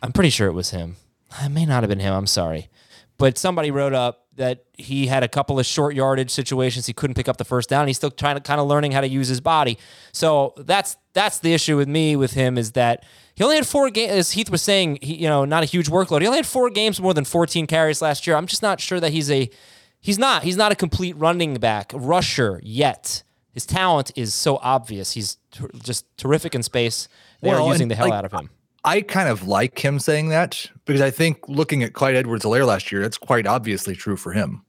I'm pretty sure it was him. It may not have been him. I'm sorry, but somebody wrote up that he had a couple of short yardage situations. He couldn't pick up the first down. He's still trying to kind of learning how to use his body. So that's that's the issue with me with him is that he only had four games, as Heath was saying, he, you know, not a huge workload. He only had four games more than 14 carries last year. I'm just not sure that he's a, he's not, he's not a complete running back, rusher yet. His talent is so obvious. He's ter- just terrific in space. They're well, using the hell like, out of him. I kind of like him saying that because I think looking at Clyde Edwards-Helaire last year, that's quite obviously true for him.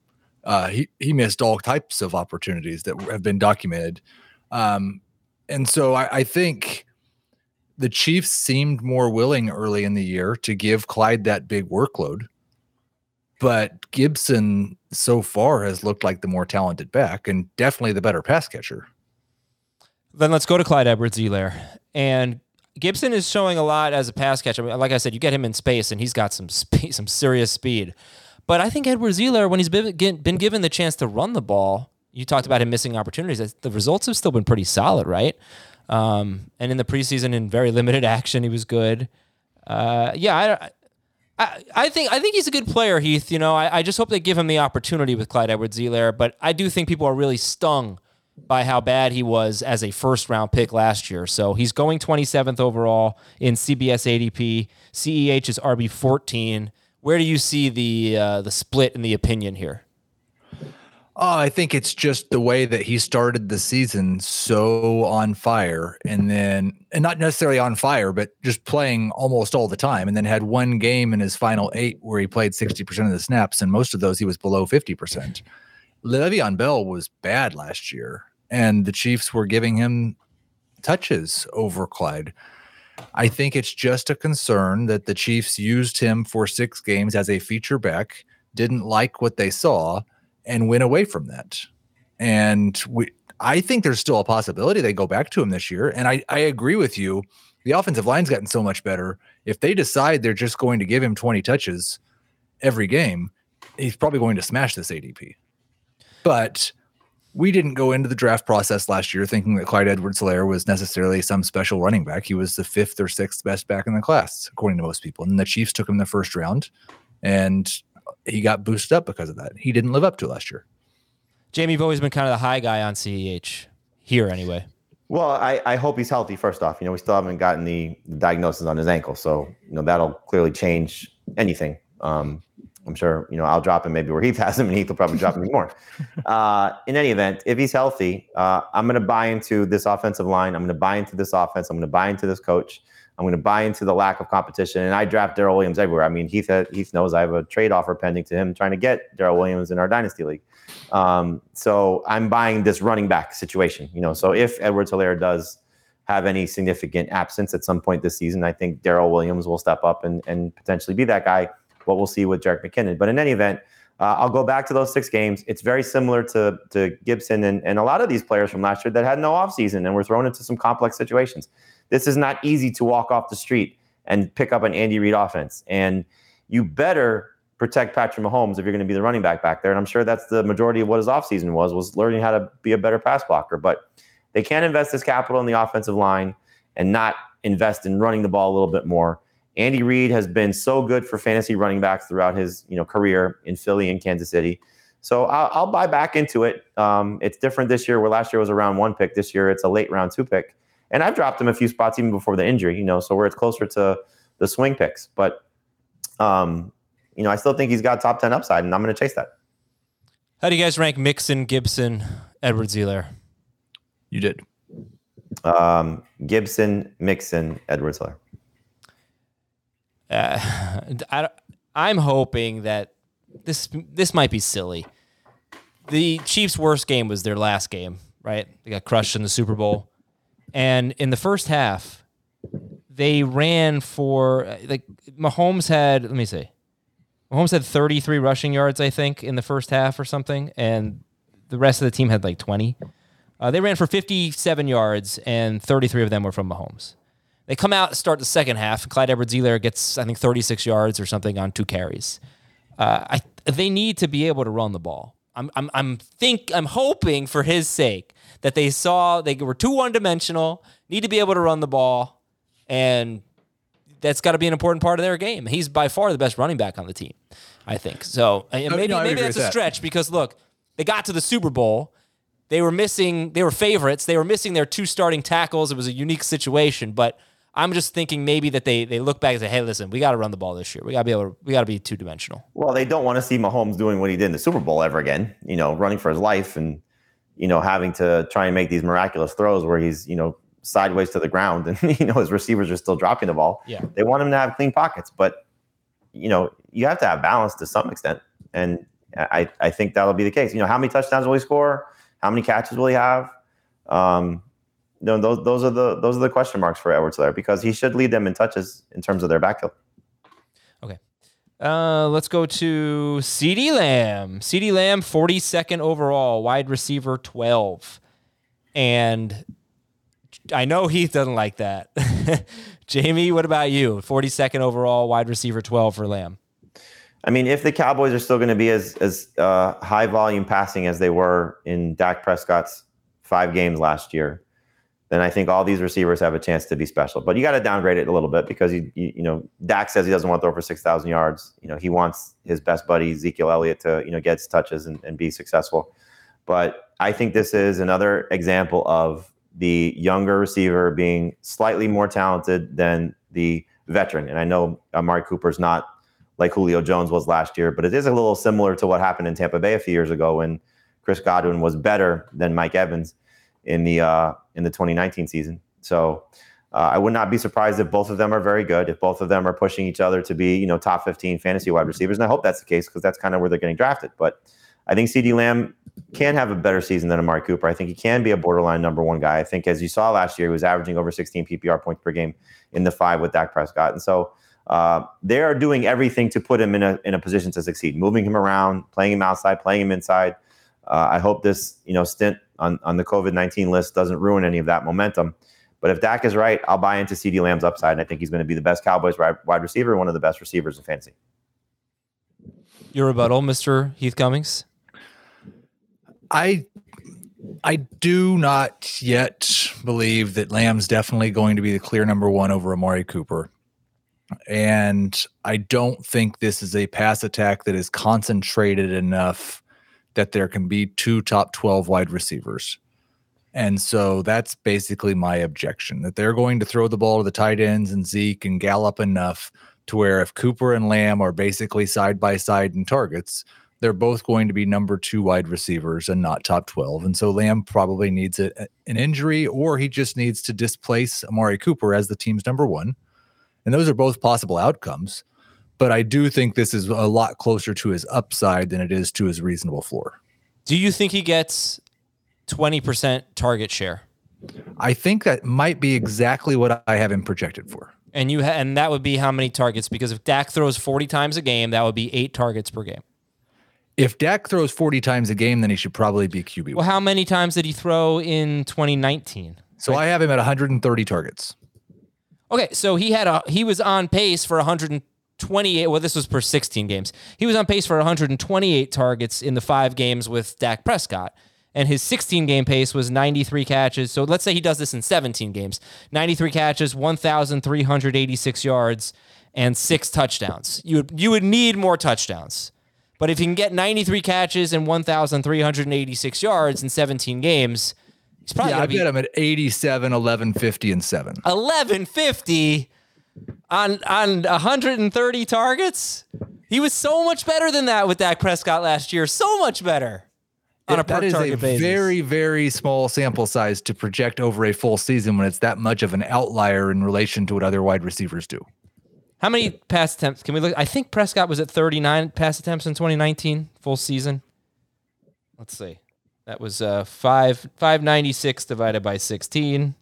Uh, he he missed all types of opportunities that have been documented, um, and so I, I think the Chiefs seemed more willing early in the year to give Clyde that big workload. But Gibson so far has looked like the more talented back and definitely the better pass catcher. Then let's go to Clyde Edwards Helaire. And Gibson is showing a lot as a pass catcher. Like I said, you get him in space and he's got some speed, some serious speed. But I think Edward Helaire, when he's been, been given the chance to run the ball, you talked about him missing opportunities. The results have still been pretty solid, right? Um, and in the preseason, in very limited action, he was good. Uh, yeah, I, I, I think I think he's a good player, Heath. You know, I, I just hope they give him the opportunity with Clyde Edwards-Helaire. But I do think people are really stung by how bad he was as a first round pick last year. So he's going 27th overall in CBS ADP. CEH is RB 14. Where do you see the uh, the split in the opinion here? Oh, I think it's just the way that he started the season so on fire and then and not necessarily on fire, but just playing almost all the time. And then had one game in his final eight where he played 60% of the snaps, and most of those he was below 50%. Le'Veon Bell was bad last year, and the Chiefs were giving him touches over Clyde. I think it's just a concern that the Chiefs used him for six games as a feature back, didn't like what they saw and went away from that. And we, I think there's still a possibility they go back to him this year. And I, I agree with you. The offensive line's gotten so much better. If they decide they're just going to give him 20 touches every game, he's probably going to smash this ADP. But we didn't go into the draft process last year thinking that Clyde Edwards Helaire was necessarily some special running back. He was the fifth or sixth best back in the class, according to most people. And the Chiefs took him in the first round, and he got boosted up because of that. He didn't live up to last year. Jamie, you've always been kind of the high guy on CEH here, anyway. Well, I, I hope he's healthy. First off, you know we still haven't gotten the, the diagnosis on his ankle, so you know that'll clearly change anything. Um, I'm sure, you know, I'll drop him maybe where Heath has him, and Heath will probably drop him more. Uh, in any event, if he's healthy, uh, I'm going to buy into this offensive line. I'm going to buy into this offense. I'm going to buy into this coach. I'm going to buy into the lack of competition. And I draft Darrel Williams everywhere. I mean, Heath, Heath knows I have a trade offer pending to him trying to get Darrel Williams in our dynasty league. Um, so I'm buying this running back situation. You know, so if Edwards Helaire does have any significant absence at some point this season, I think Darrel Williams will step up and, and potentially be that guy what we'll see with Jerick McKinnon. But in any event, uh, I'll go back to those six games. It's very similar to, to Gibson and, and a lot of these players from last year that had no offseason and were thrown into some complex situations. This is not easy to walk off the street and pick up an Andy Reid offense. And you better protect Patrick Mahomes if you're going to be the running back back there. And I'm sure that's the majority of what his offseason was, was learning how to be a better pass blocker. But they can't invest this capital in the offensive line and not invest in running the ball a little bit more Andy Reid has been so good for fantasy running backs throughout his you know career in Philly and Kansas City. So I'll, I'll buy back into it. Um, it's different this year, where last year was a round one pick. This year it's a late round two pick, and I've dropped him a few spots even before the injury. You know, so where it's closer to the swing picks. But um, you know, I still think he's got top ten upside, and I'm going to chase that. How do you guys rank Mixon, Gibson, Edwards Helaire? You did. Um, Gibson, Mixon, Edwards Helaire uh, I, I'm hoping that this this might be silly. The Chiefs' worst game was their last game, right? They got crushed in the Super Bowl, and in the first half, they ran for like Mahomes had. Let me see. Mahomes had 33 rushing yards, I think, in the first half or something, and the rest of the team had like 20. Uh, they ran for 57 yards, and 33 of them were from Mahomes. They come out, and start the second half. Clyde Edwards Helaire gets, I think, 36 yards or something on two carries. Uh, I, they need to be able to run the ball. I'm, I'm, I'm think, I'm hoping for his sake that they saw they were too one dimensional, need to be able to run the ball, and that's got to be an important part of their game. He's by far the best running back on the team, I think. So maybe, no, maybe that's a that. stretch because look, they got to the Super Bowl. They were missing, they were favorites. They were missing their two starting tackles. It was a unique situation, but I'm just thinking maybe that they they look back and say, hey, listen, we got to run the ball this year. We got to be able to, we got to be two dimensional. Well, they don't want to see Mahomes doing what he did in the Super Bowl ever again. You know, running for his life and you know having to try and make these miraculous throws where he's you know sideways to the ground and you know his receivers are still dropping the ball. Yeah, they want him to have clean pockets, but you know you have to have balance to some extent, and I I think that'll be the case. You know, how many touchdowns will he score? How many catches will he have? Um, no, those those are the those are the question marks for Edwards there because he should lead them in touches in terms of their backfield. Okay. Uh, let's go to CeeDee Lamb. CeeDee Lamb, 42nd overall, wide receiver 12. And I know Heath doesn't like that. Jamie, what about you? 42nd overall, wide receiver 12 for Lamb. I mean, if the Cowboys are still going to be as as uh, high volume passing as they were in Dak Prescott's five games last year, then I think all these receivers have a chance to be special. But you got to downgrade it a little bit because you, you, you know Dak says he doesn't want to throw for six thousand yards. You know he wants his best buddy Ezekiel Elliott to you know get his touches and, and be successful. But I think this is another example of the younger receiver being slightly more talented than the veteran. And I know Amari Cooper's not like Julio Jones was last year, but it is a little similar to what happened in Tampa Bay a few years ago when Chris Godwin was better than Mike Evans in the uh, in the 2019 season. So uh, I would not be surprised if both of them are very good. If both of them are pushing each other to be you know top 15 fantasy wide receivers, and I hope that's the case because that's kind of where they're getting drafted. But I think CeeDee Lamb can have a better season than Amari Cooper. I think he can be a borderline number one guy. I think as you saw last year, he was averaging over 16 PPR points per game in the five with Dak Prescott, and so. Uh, they are doing everything to put him in a in a position to succeed, moving him around, playing him outside, playing him inside. Uh, I hope this you know stint on, on the COVID 19 list doesn't ruin any of that momentum. But if Dak is right, I'll buy into CeeDee Lamb's upside. And I think he's going to be the best Cowboys wide receiver, one of the best receivers in fantasy. Your rebuttal, Mr. Heath Cummings? I I do not yet believe that Lamb's definitely going to be the clear number one over Amari Cooper. And I don't think this is a pass attack that is concentrated enough that there can be two top 12 wide receivers. And so that's basically my objection that they're going to throw the ball to the tight ends and Zeke and Gallup enough to where if Cooper and Lamb are basically side by side in targets, they're both going to be number two wide receivers and not top 12. And so Lamb probably needs a, an injury or he just needs to displace Amari Cooper as the team's number one. And those are both possible outcomes. But I do think this is a lot closer to his upside than it is to his reasonable floor. Do you think he gets 20% target share? I think that might be exactly what I have him projected for. And you ha- and that would be how many targets? Because if Dak throws 40 times a game, that would be eight targets per game. If Dak throws 40 times a game, then he should probably be QB. Well, how many times did he throw in 2019? So I have him at 130 targets. Okay, so he had a he was on pace for 128. Well, this was per 16 games. He was on pace for 128 targets in the five games with Dak Prescott, and his 16 game pace was 93 catches. So let's say he does this in 17 games: 93 catches, 1,386 yards, and six touchdowns. You would you would need more touchdowns. But if you can get 93 catches and 1,386 yards in 17 games, he's probably Yeah, going I've to be got him at 87, 1150, and 7. 1150 on on 130 targets. He was so much better than that with Dak Prescott last year. So much better on a that is a basis. very, very small sample size to project over a full season when it's that much of an outlier in relation to what other wide receivers do. How many pass attempts can we look? I think Prescott was at 39 pass attempts in 2019 full season. Let's see. That was uh, five 596 divided by 16.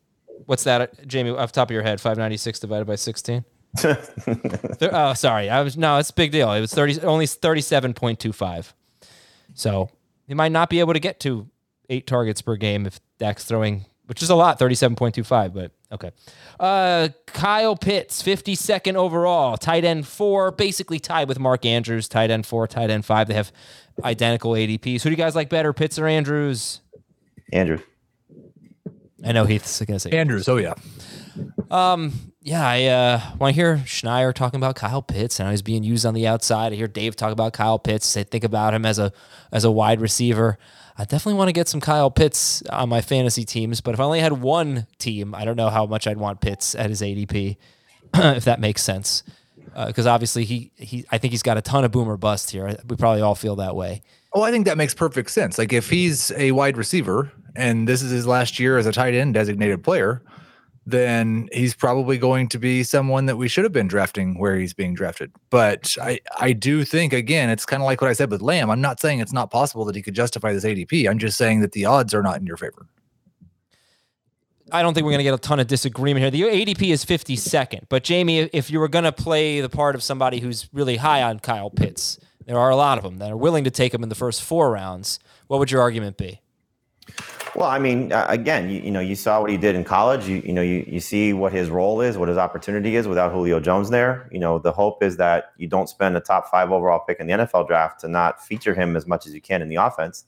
What's that, Jamie? Off the top of your head, 596 divided by 16. Oh, sorry. I was no. It's a big deal. It was 30, only 37.25. So he might not be able to get to eight targets per game if Dak's throwing, which is a lot, 37.25. But okay. Uh, Kyle Pitts, 52nd overall, tight end four, basically tied with Mark Andrews, tight end four, tight end five. They have identical ADPs. Who do you guys like better, Pitts or Andrews? Andrew. I know Heath's going to say Andrews, oh yeah. Um. yeah, I uh, want to hear Schneier talking about Kyle Pitts and how he's being used on the outside. I hear Dave talk about Kyle Pitts. Say think about him as a as a wide receiver. I definitely want to get some Kyle Pitts on my fantasy teams, but if I only had one team, I don't know how much I'd want Pitts at his ADP, if that makes sense. Because obviously he he, I think he's got a ton of boomer bust here. We probably all feel that way. Oh, I think that makes perfect sense. Like if he's a wide receiver and this is his last year as a tight end designated player, then he's probably going to be someone that we should have been drafting where he's being drafted. But I, I do think again, it's kind of like what I said with Lamb. I'm not saying it's not possible that he could justify this ADP. I'm just saying that the odds are not in your favor. I don't think we're going to get a ton of disagreement here. The ADP is 52nd, but Jamie, if you were going to play the part of somebody who's really high on Kyle Pitts, there are a lot of them that are willing to take him in the first four rounds. What would your argument be? Well, I mean, uh, again, you, you know, you saw what he did in college. You, you know, you, you see what his role is, what his opportunity is without Julio Jones there. You know, the hope is that you don't spend a top five overall pick in the NFL draft to not feature him as much as you can in the offense.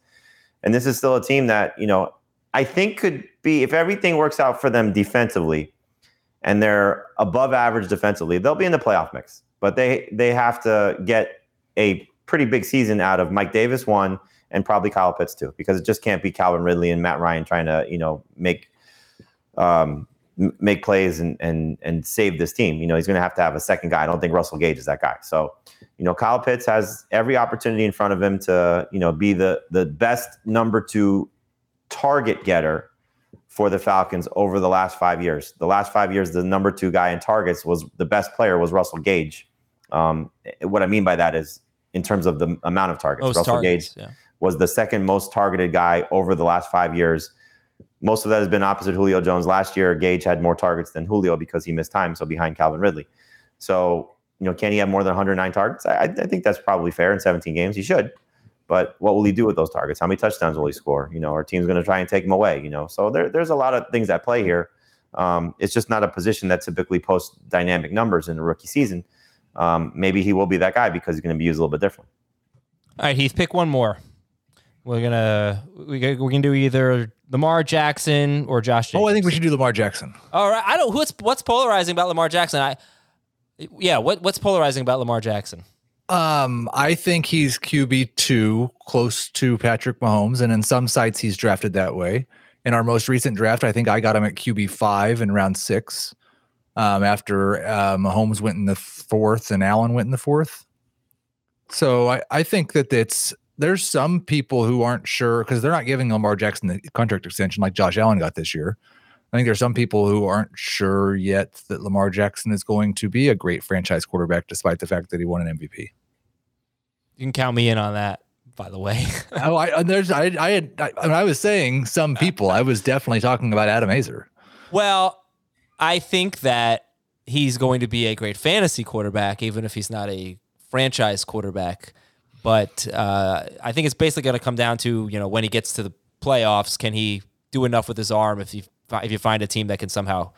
And this is still a team that, you know, I think could be, if everything works out for them defensively and they're above average defensively, they'll be in the playoff mix. But they they have to get a pretty big season out of Mike Davis one and probably Kyle Pitts too, because it just can't be Calvin Ridley and Matt Ryan trying to you know make um, make plays and and and save this team. You know he's going to have to have a second guy. I don't think Russell Gage is that guy. So you know Kyle Pitts has every opportunity in front of him to you know be the the best number two target getter for the Falcons over the last five years. The last five years, the number two guy in targets was the best player was Russell Gage. Um, what I mean by that is in terms of the amount of targets, Most Russell targets, Gage yeah. was the second most targeted guy over the last five years. Most of that has been opposite Julio Jones. Last year, Gage had more targets than Julio because he missed time, so behind Calvin Ridley. So, you know, can he have more than 109 targets? I, I think that's probably fair in 17 games. He should. But what will he do with those targets? How many touchdowns will he score? You know, our team's going to try and take him away. You know, so there, there's a lot of things at play here. Um, it's just not a position that typically posts dynamic numbers in a rookie season. Um, maybe he will be that guy because he's going to be used a little bit different. All right, Heath, pick one more. We're gonna we we can do either Lamar Jackson or Josh. Jacobs. Oh, I think we should do Lamar Jackson. All right, I don't. What's what's polarizing about Lamar Jackson? I yeah, what what's polarizing about Lamar Jackson? Um, I think he's QB two, close to Patrick Mahomes, and in some sites he's drafted that way. In our most recent draft, I think I got him at QB five in round six. Um, after uh, Mahomes went in the fourth and Allen went in the fourth. So I, I think that it's there's some people who aren't sure because they're not giving Lamar Jackson the contract extension like Josh Allen got this year. I think there's some people who aren't sure yet that Lamar Jackson is going to be a great franchise quarterback, despite the fact that he won an MVP. You can count me in on that. By the way, oh, I, there's I I had I, I was saying some people, I was definitely talking about Adam Aizer. Well, I think that he's going to be a great fantasy quarterback, even if he's not a franchise quarterback. But uh, I think it's basically going to come down to you know when he gets to the playoffs, can he do enough with his arm if you if you find a team that can somehow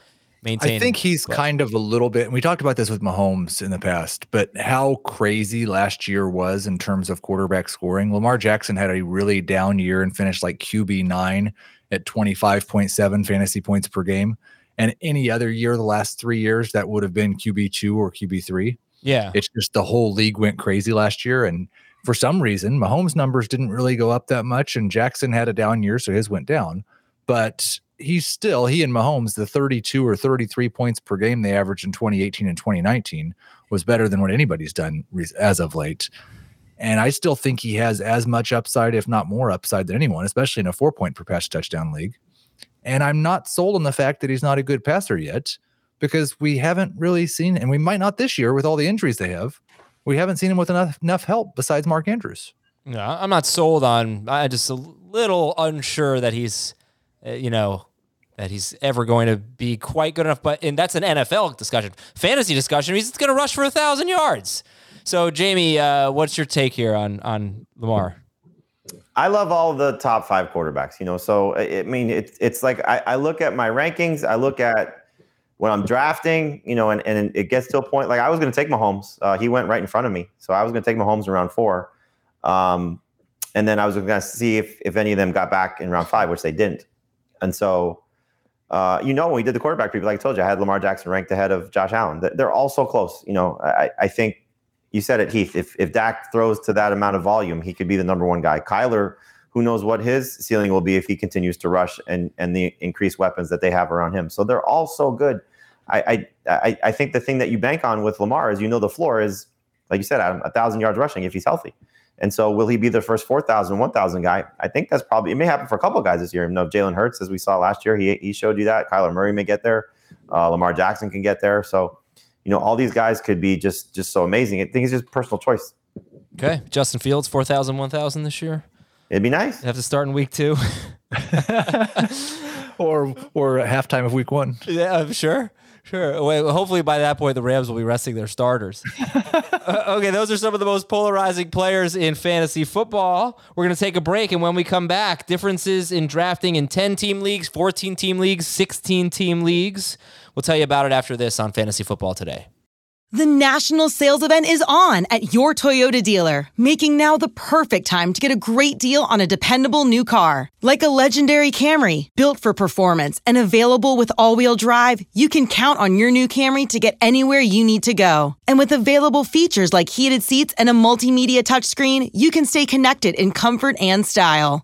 maintain. I think he's kind of a little bit. We talked about this with Mahomes in the past, but how crazy last year was in terms of quarterback scoring. Lamar Jackson had a really down year and finished like QB nine at twenty five point seven fantasy points per game. And any other year, the last three years, that would have been QB two or QB three. Yeah, it's just the whole league went crazy last year, and for some reason, Mahomes' numbers didn't really go up that much, and Jackson had a down year, so his went down. But he's still he and Mahomes the 32 or 33 points per game they averaged in 2018 and 2019 was better than what anybody's done as of late. And I still think he has as much upside, if not more upside, than anyone, especially in a four point per pass touchdown league. And I'm not sold on the fact that he's not a good passer yet because we haven't really seen, and we might not this year with all the injuries they have. We haven't seen him with enough enough help besides Mark Andrews. Yeah, I'm not sold on. I'm just a little unsure that he's uh, you know, that he's ever going to be quite good enough. But and that's an NFL discussion, fantasy discussion. He's going to rush for a thousand yards. So, Jamie, uh, what's your take here on on Lamar? I love all the top five quarterbacks. You know, so I mean, it's it's like I, I look at my rankings. I look at when I'm drafting. You know, and and it gets to a point like I was going to take Mahomes. Uh, he went right in front of me, so I was going to take Mahomes in round four. Um, and then I was going to see if if any of them got back in round five, which they didn't. And so, uh, you know, when we did the quarterback preview, like I told you, I had Lamar Jackson ranked ahead of Josh Allen. They're all so close. You know, I, I think you said it, Heath. If if Dak throws to that amount of volume, he could be the number one guy. Kyler, who knows what his ceiling will be if he continues to rush and and the increased weapons that they have around him. So they're all so good. I I I think the thing that you bank on with Lamar is you know the floor is like you said, Adam, a thousand yards rushing if he's healthy. And so, will he be the first 4,000, 1,000 guy? I think that's probably, it may happen for a couple guys this year. You know, Jalen Hurts, as we saw last year, he, he showed you that. Kyler Murray may get there. Uh, Lamar Jackson can get there. So, you know, all these guys could be just just so amazing. I think it's just personal choice. Okay. Justin Fields, 4,000, 1,000 this year. It'd be nice. have to start in week two. or or halftime of week one. Yeah, sure. Sure. Well, hopefully by that point the Rams will be resting their starters. uh, okay, those are some of the most polarizing players in fantasy football. We're going to take a break, and when we come back, differences in drafting in 10 team leagues, 14 team leagues, 16 team leagues. We'll tell you about it after this on Fantasy Football Today. The national sales event is on at your Toyota dealer, making now the perfect time to get a great deal on a dependable new car. Like a legendary Camry, built for performance and available with all wheel drive, you can count on your new Camry to get anywhere you need to go. And with available features like heated seats and a multimedia touchscreen, you can stay connected in comfort and style.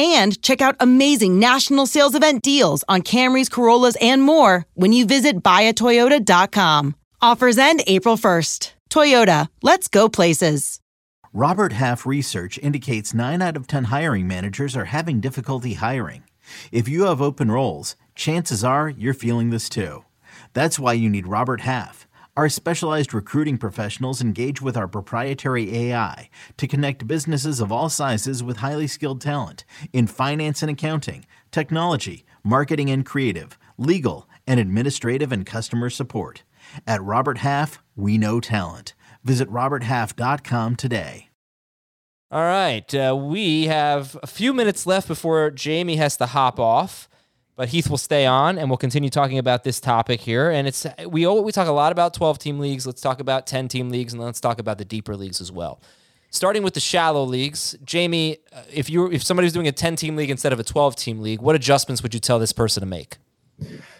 and check out amazing national sales event deals on Camrys, Corollas, and more when you visit buyatoyota.com. Offers end April 1st. Toyota, let's go places. Robert Half research indicates 9 out of 10 hiring managers are having difficulty hiring. If you have open roles, chances are you're feeling this too. That's why you need Robert Half. Our specialized recruiting professionals engage with our proprietary AI to connect businesses of all sizes with highly skilled talent in finance and accounting, technology, marketing and creative, legal, and administrative and customer support. At Robert Half, we know talent. Visit RobertHalf.com today. All right. Uh, we have a few minutes left before Jamie has to hop off, but Heath will stay on and we'll continue talking about this topic here. And it's we we talk a lot about 12 team leagues. Let's talk about 10 team leagues and let's talk about the deeper leagues as well. Starting with the shallow leagues, Jamie, uh, if you if somebody's doing a 10 team league instead of a 12 team league, what adjustments would you tell this person to make?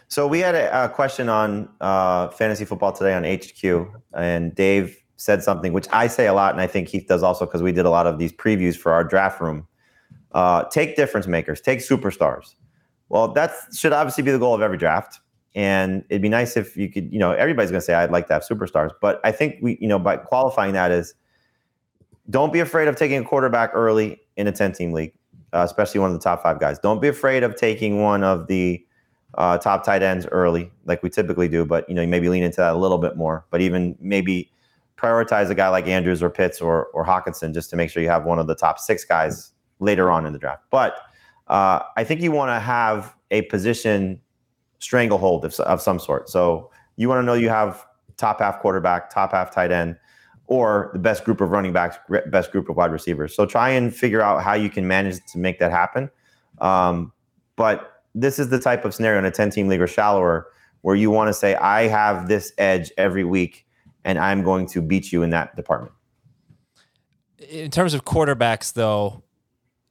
So we had a, a question on uh, fantasy football today on HQ, and Dave said something which I say a lot, and I think Heath does also because we did a lot of these previews for our draft room. Uh, take difference makers, take superstars. Well, that should obviously be the goal of every draft, and it'd be nice if you could, you know, everybody's going to say I'd like to have superstars, but I think we, you know, by qualifying that is don't be afraid of taking a quarterback early in a 10 team league, uh, especially one of the top five guys. Don't be afraid of taking one of the uh, top tight ends early, like we typically do, but you know, you maybe lean into that a little bit more. But even maybe prioritize a guy like Andrews or Pitts or or Hockenson just to make sure you have one of the top six guys later on in the draft. But uh, I think you want to have a position stranglehold of, of some sort. So you want to know you have top half quarterback, top half tight end, or the best group of running backs, best group of wide receivers. So try and figure out how you can manage to make that happen. Um, but this is the type of scenario in a 10 team league or shallower where you want to say, I have this edge every week and I'm going to beat you in that department. In terms of quarterbacks, though,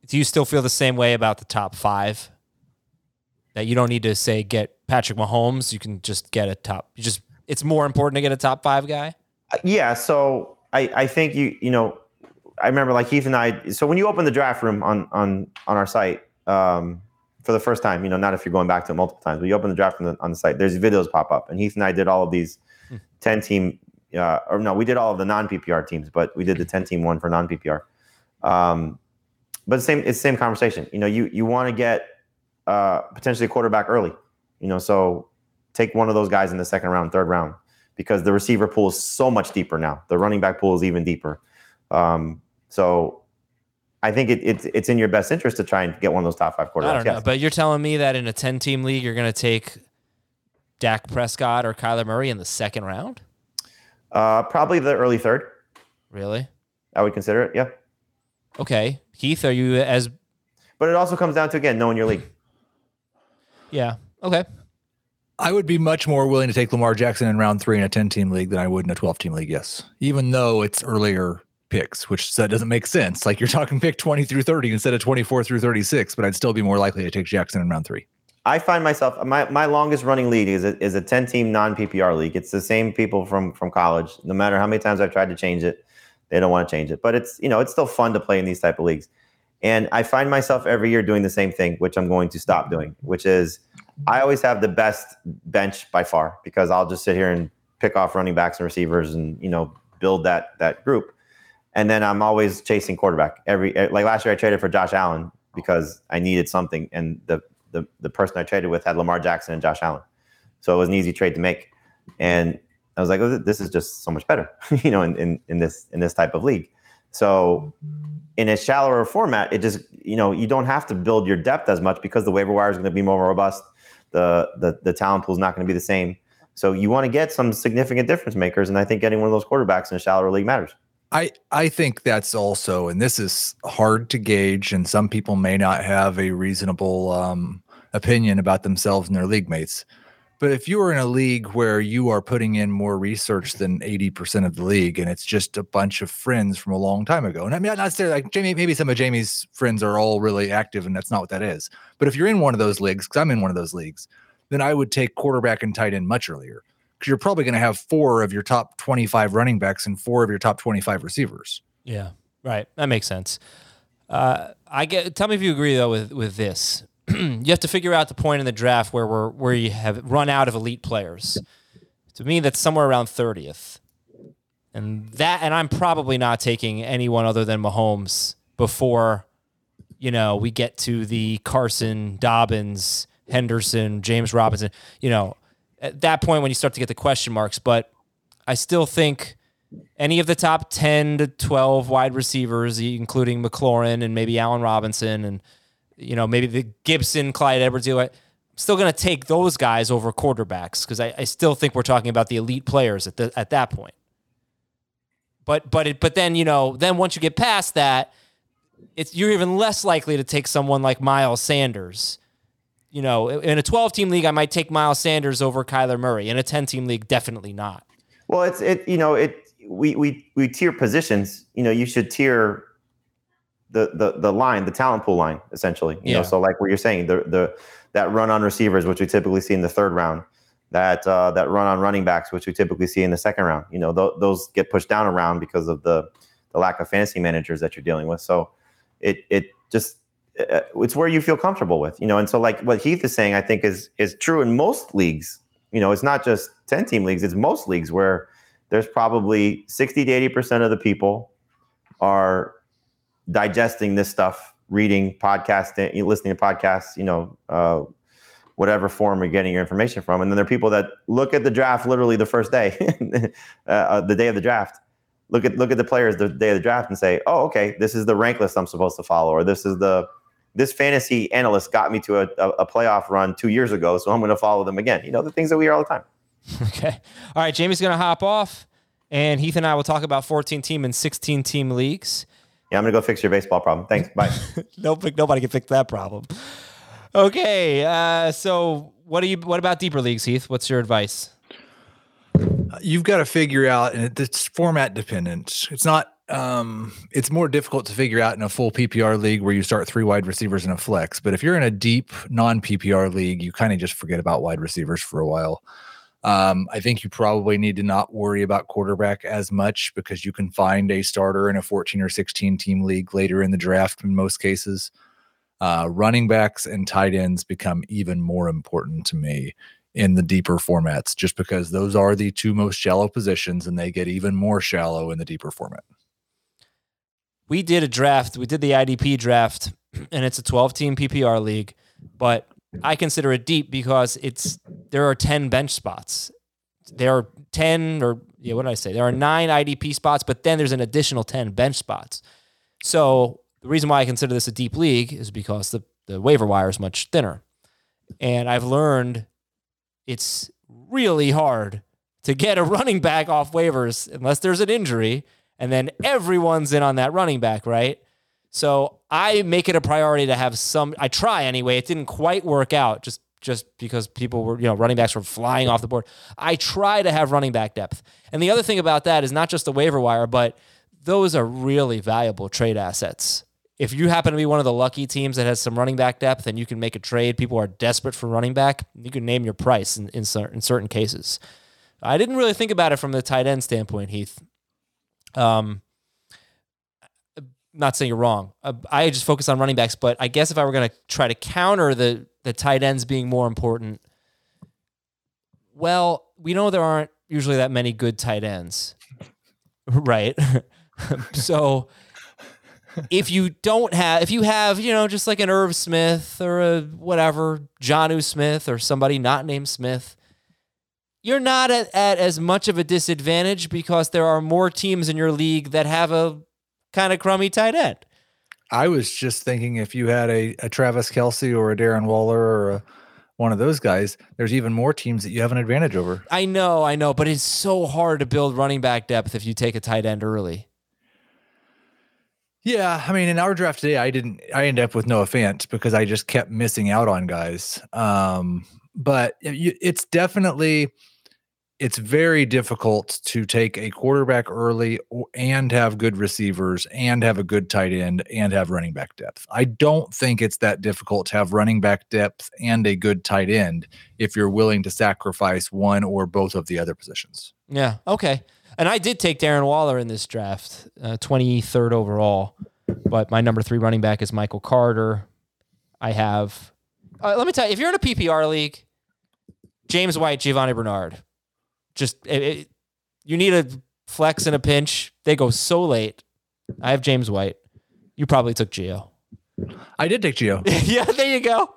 do you still feel the same way about the top five? That you don't need to say get Patrick Mahomes, you can just get a top. You just it's more important to get a top five guy. Uh, yeah, so I I think you you know I remember like Heath and I. So when you open the draft room on on on our site um, for the first time, you know, not if you're going back to it multiple times, but you open the draft on the, on the site. There's videos pop up, and Heath and I did all of these hmm. ten team. Uh, or no, we did all of the non PPR teams, but we did the ten team one for non PPR. Um, but the same, it's the same conversation. You know, you you want to get uh, potentially a quarterback early. You know, so take one of those guys in the second round, third round, because the receiver pool is so much deeper now. The running back pool is even deeper. Um, so I think it, it's it's in your best interest to try and get one of those top five quarterbacks. I don't know, yes. but you're telling me that in a ten team league, you're going to take Dak Prescott or Kyler Murray in the second round? Uh, probably the early third. Really? I would consider it. Yeah. Okay, Heath, are you as? But it also comes down to again knowing your league. Yeah. Okay. I would be much more willing to take Lamar Jackson in round three in a 10 team league than I would in a 12 team league. Yes. Even though it's earlier picks, which that doesn't make sense. Like you're talking pick 20 through 30 instead of 24 through 36, but I'd still be more likely to take Jackson in round three. I find myself my, my longest running league is a, is a 10 team non PPR league. It's the same people from from college. No matter how many times I've tried to change it, they don't want to change it. But it's you know it's still fun to play in these type of leagues. And I find myself every year doing the same thing, which I'm going to stop doing, which is I always have the best bench by far because I'll just sit here and pick off running backs and receivers and you know build that that group. And then I'm always chasing quarterback. Every like last year I traded for Josh Allen because I needed something and the the the person I traded with had Lamar Jackson and Josh Allen. So it was an easy trade to make. And I was like, oh, this is just so much better, you know, in, in, in this in this type of league. So in a shallower format, it just you know you don't have to build your depth as much because the waiver wire is going to be more robust. The the the talent pool is not going to be the same. So you want to get some significant difference makers, and I think getting one of those quarterbacks in a shallower league matters. I I think that's also, and this is hard to gauge, and some people may not have a reasonable um, opinion about themselves and their league mates. But if you are in a league where you are putting in more research than 80% of the league and it's just a bunch of friends from a long time ago, and I mean, not necessarily like Jamie, maybe some of Jamie's friends are all really active and that's not what that is. But if you're in one of those leagues, because I'm in one of those leagues, then I would take quarterback and tight end much earlier because you're probably going to have four of your top 25 running backs and four of your top 25 receivers. Yeah, right. That makes sense. Uh, I get. Tell me if you agree though with with this. you have to figure out the point in the draft where we're where you have run out of elite players. To me, that's somewhere around 30th. And that and I'm probably not taking anyone other than Mahomes before, you know, we get to the Carson, Dobbins, Henderson, James Robinson. You know, at that point when you start to get the question marks, but I still think any of the top 10 to 12 wide receivers, including McLaurin and maybe Allen Robinson and you know, maybe the Gibson, Clyde Edwards deal. still going to take those guys over quarterbacks because I, I still think we're talking about the elite players at the at that point. But but it, but then you know then once you get past that, it's you're even less likely to take someone like Miles Sanders. You know, in a 12 team league, I might take Miles Sanders over Kyler Murray. In a 10 team league, definitely not. Well, it's it you know it we we we tier positions. You know, you should tier the the the line, the talent pool line, essentially. You Yeah. know, so like what you're saying, the the that run on receivers, which we typically see in the third round, that uh, that run on running backs, which we typically see in the second round. You know, th- those get pushed down around because of the the lack of fantasy managers that you're dealing with. So it it just uh, it's where you feel comfortable with, you know. And so like what Heath is saying, I think is is true in most leagues. You know, it's not just 10 team leagues, it's most leagues where there's probably 60 to 80% of the people are digesting this stuff, reading podcasts, listening to podcasts, you know, uh, whatever form you're getting your information from. And then there are people that look at the draft literally the first day, uh, uh, the day of the draft. Look at look at the players the day of the draft and say, "Oh, okay, this is the rank list I'm supposed to follow, or this is the this fantasy analyst got me to a, a, a playoff run two years ago, so I'm going to follow them again." You know, the things that we hear all the time. Okay. All right. Jamie's going to hop off, and Heath and I will talk about 14 team and 16 team leagues. Yeah, I'm going to go fix your baseball problem. Thanks. Bye. Nobody, nobody can fix that problem. Okay. Uh, so what do you? What about deeper leagues, Heath? What's your advice? You've got to figure out, and it's format dependent. It's not. Um, it's more difficult to figure out in a full PPR league where you start three wide receivers in a flex. But if you're in a deep non PPR league, you kind of just forget about wide receivers for a while. Um, I think you probably need to not worry about quarterback as much because you can find a starter in a 14 or 16 team league later in the draft in most cases. Uh, running backs and tight ends become even more important to me in the deeper formats just because those are the two most shallow positions and they get even more shallow in the deeper format. we did a draft. We did the IDP draft, and it's a 12 team PPR league, but I consider it deep because it's there are 10 bench spots. There are 10 or yeah, what did I say? There are nine IDP spots, but then there's an additional 10 bench spots. So the reason why I consider this a deep league is because the, the waiver wire is much thinner. And I've learned it's really hard to get a running back off waivers unless there's an injury and then everyone's in on that running back, right? So I make it a priority to have some. I try anyway. It didn't quite work out just just because people were, you know, running backs were flying off the board. I try to have running back depth. And the other thing about that is not just the waiver wire, but those are really valuable trade assets. If you happen to be one of the lucky teams that has some running back depth and you can make a trade, people are desperate for running back, you can name your price in, in, cer- in certain cases. I didn't really think about it from the tight end standpoint, Heath. Um, not saying you're wrong. Uh, I just focus on running backs, but I guess if I were going to try to counter the the tight ends being more important, well, we know there aren't usually that many good tight ends, right? so if you don't have, if you have, you know, just like an Irv Smith or a whatever, Jonnu Smith or somebody not named Smith, you're not at, at as much of a disadvantage because there are more teams in your league that have a kind of crummy tight end. I was just thinking if you had a, a Travis Kelce or a Darren Waller or a, one of those guys, there's even more teams that you have an advantage over. I know, I know, but it's so hard to build running back depth if you take a tight end early. Yeah, I mean, in our draft today, I didn't. I ended up with no offense because I just kept missing out on guys. Um, but it's definitely, it's very difficult to take a quarterback early and have good receivers and have a good tight end and have running back depth. I don't think it's that difficult to have running back depth and a good tight end if you're willing to sacrifice one or both of the other positions. Yeah, okay. And I did take Darren Waller in this draft, uh, 23rd overall. But my number three running back is Michael Carter. I have, uh, let me tell you, if you're in a PPR league, James White, Giovani Bernard, just it, it- you need a flex in a pinch. They go so late. I have James White. You probably took Geo. I did take Geo. yeah, there you go.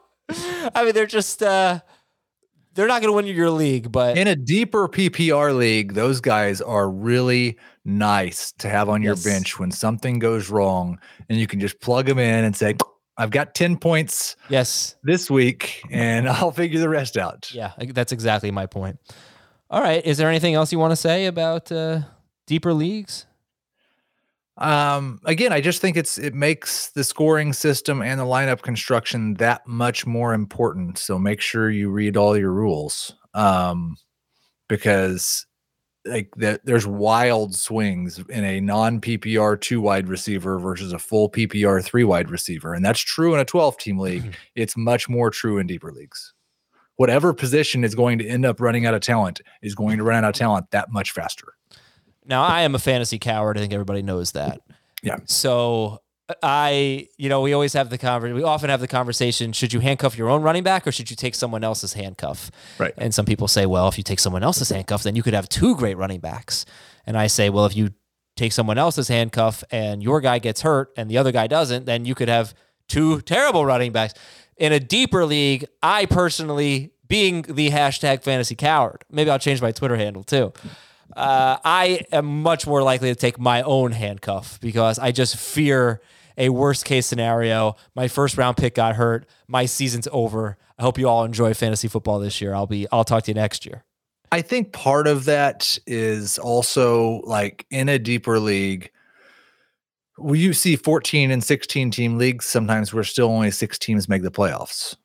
I mean, they're just uh they're not going to win you your league, but in a deeper PPR league, those guys are really nice to have on your Yes. bench when something goes wrong and you can just plug them in and say, I've got 10 points Yes. this week and I'll figure the rest out. Yeah, that's exactly my point. All right. Is there anything else you want to say about uh, deeper leagues? Um, again, I just think it's it makes the scoring system and the lineup construction that much more important. So make sure you read all your rules. Um, because like that there's wild swings in a non PPR two wide receiver versus a full PPR three wide receiver. And that's true in a 12 team league. it's much more true in deeper leagues. Whatever position is going to end up running out of talent is going to run out of talent that much faster. Now, I am a fantasy coward. I think everybody knows that. Yeah. So I, you know, we always have the conversation. We often have the conversation: should you handcuff your own running back, or should you take someone else's handcuff? Right. And some people say, well, if you take someone else's handcuff, then you could have two great running backs. And I say, well, if you take someone else's handcuff and your guy gets hurt and the other guy doesn't, then you could have two terrible running backs. In a deeper league, I personally, being the hashtag fantasy coward, maybe I'll change my Twitter handle too. Uh, I am much more likely to take my own handcuff because I just fear a worst case scenario. My first round pick got hurt. My season's over. I hope you all enjoy fantasy football this year. I'll be. I'll talk to you next year. I think part of that is also like in a deeper league. Well, you see 14 and 16 team leagues. Sometimes where still only six teams make the playoffs.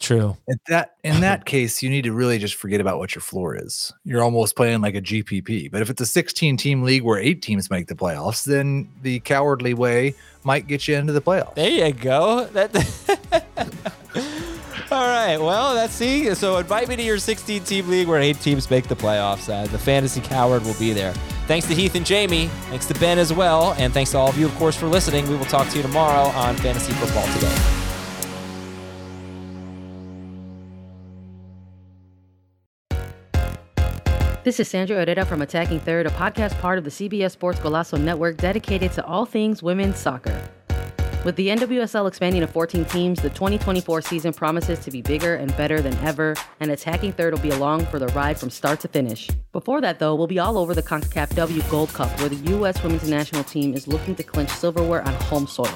True. At that in that case, you need to really just forget about what your floor is. You're almost playing like a GPP. But if it's a 16 team league where eight teams make the playoffs, then the cowardly way might get you into the playoffs. There you go. That. All right. Well, that's see. So invite me to your 16 team league where eight teams make the playoffs. Uh, the fantasy coward will be there. Thanks to Heath and Jamey. Thanks to Ben as well. And thanks to all of you, of course, for listening. We will talk to you tomorrow on Fantasy Football Today. This is Sandra Herrera from Attacking Third, a podcast part of the CBS Sports Golazo Network dedicated to all things women's soccer. With the NWSL expanding to 14 teams, the 2024 season promises to be bigger and better than ever, and Attacking Third will be along for the ride from start to finish. Before that, though, we'll be all over the CONCACAF W Gold Cup, where the U.S. women's national team is looking to clinch silverware on home soil.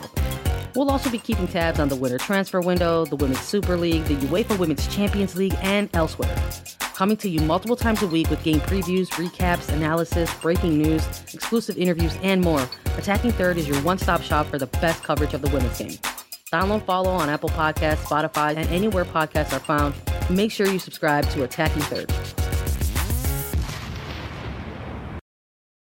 We'll also be keeping tabs on the winter transfer window, the Women's Super League, the UEFA Women's Champions League, and elsewhere. Coming to you multiple times a week with game previews, recaps, analysis, breaking news, exclusive interviews, and more. Attacking Third is your one stop shop for the best coverage of the women's game. Download, follow on Apple Podcasts, Spotify, and anywhere podcasts are found. Make sure you subscribe to Attacking Third.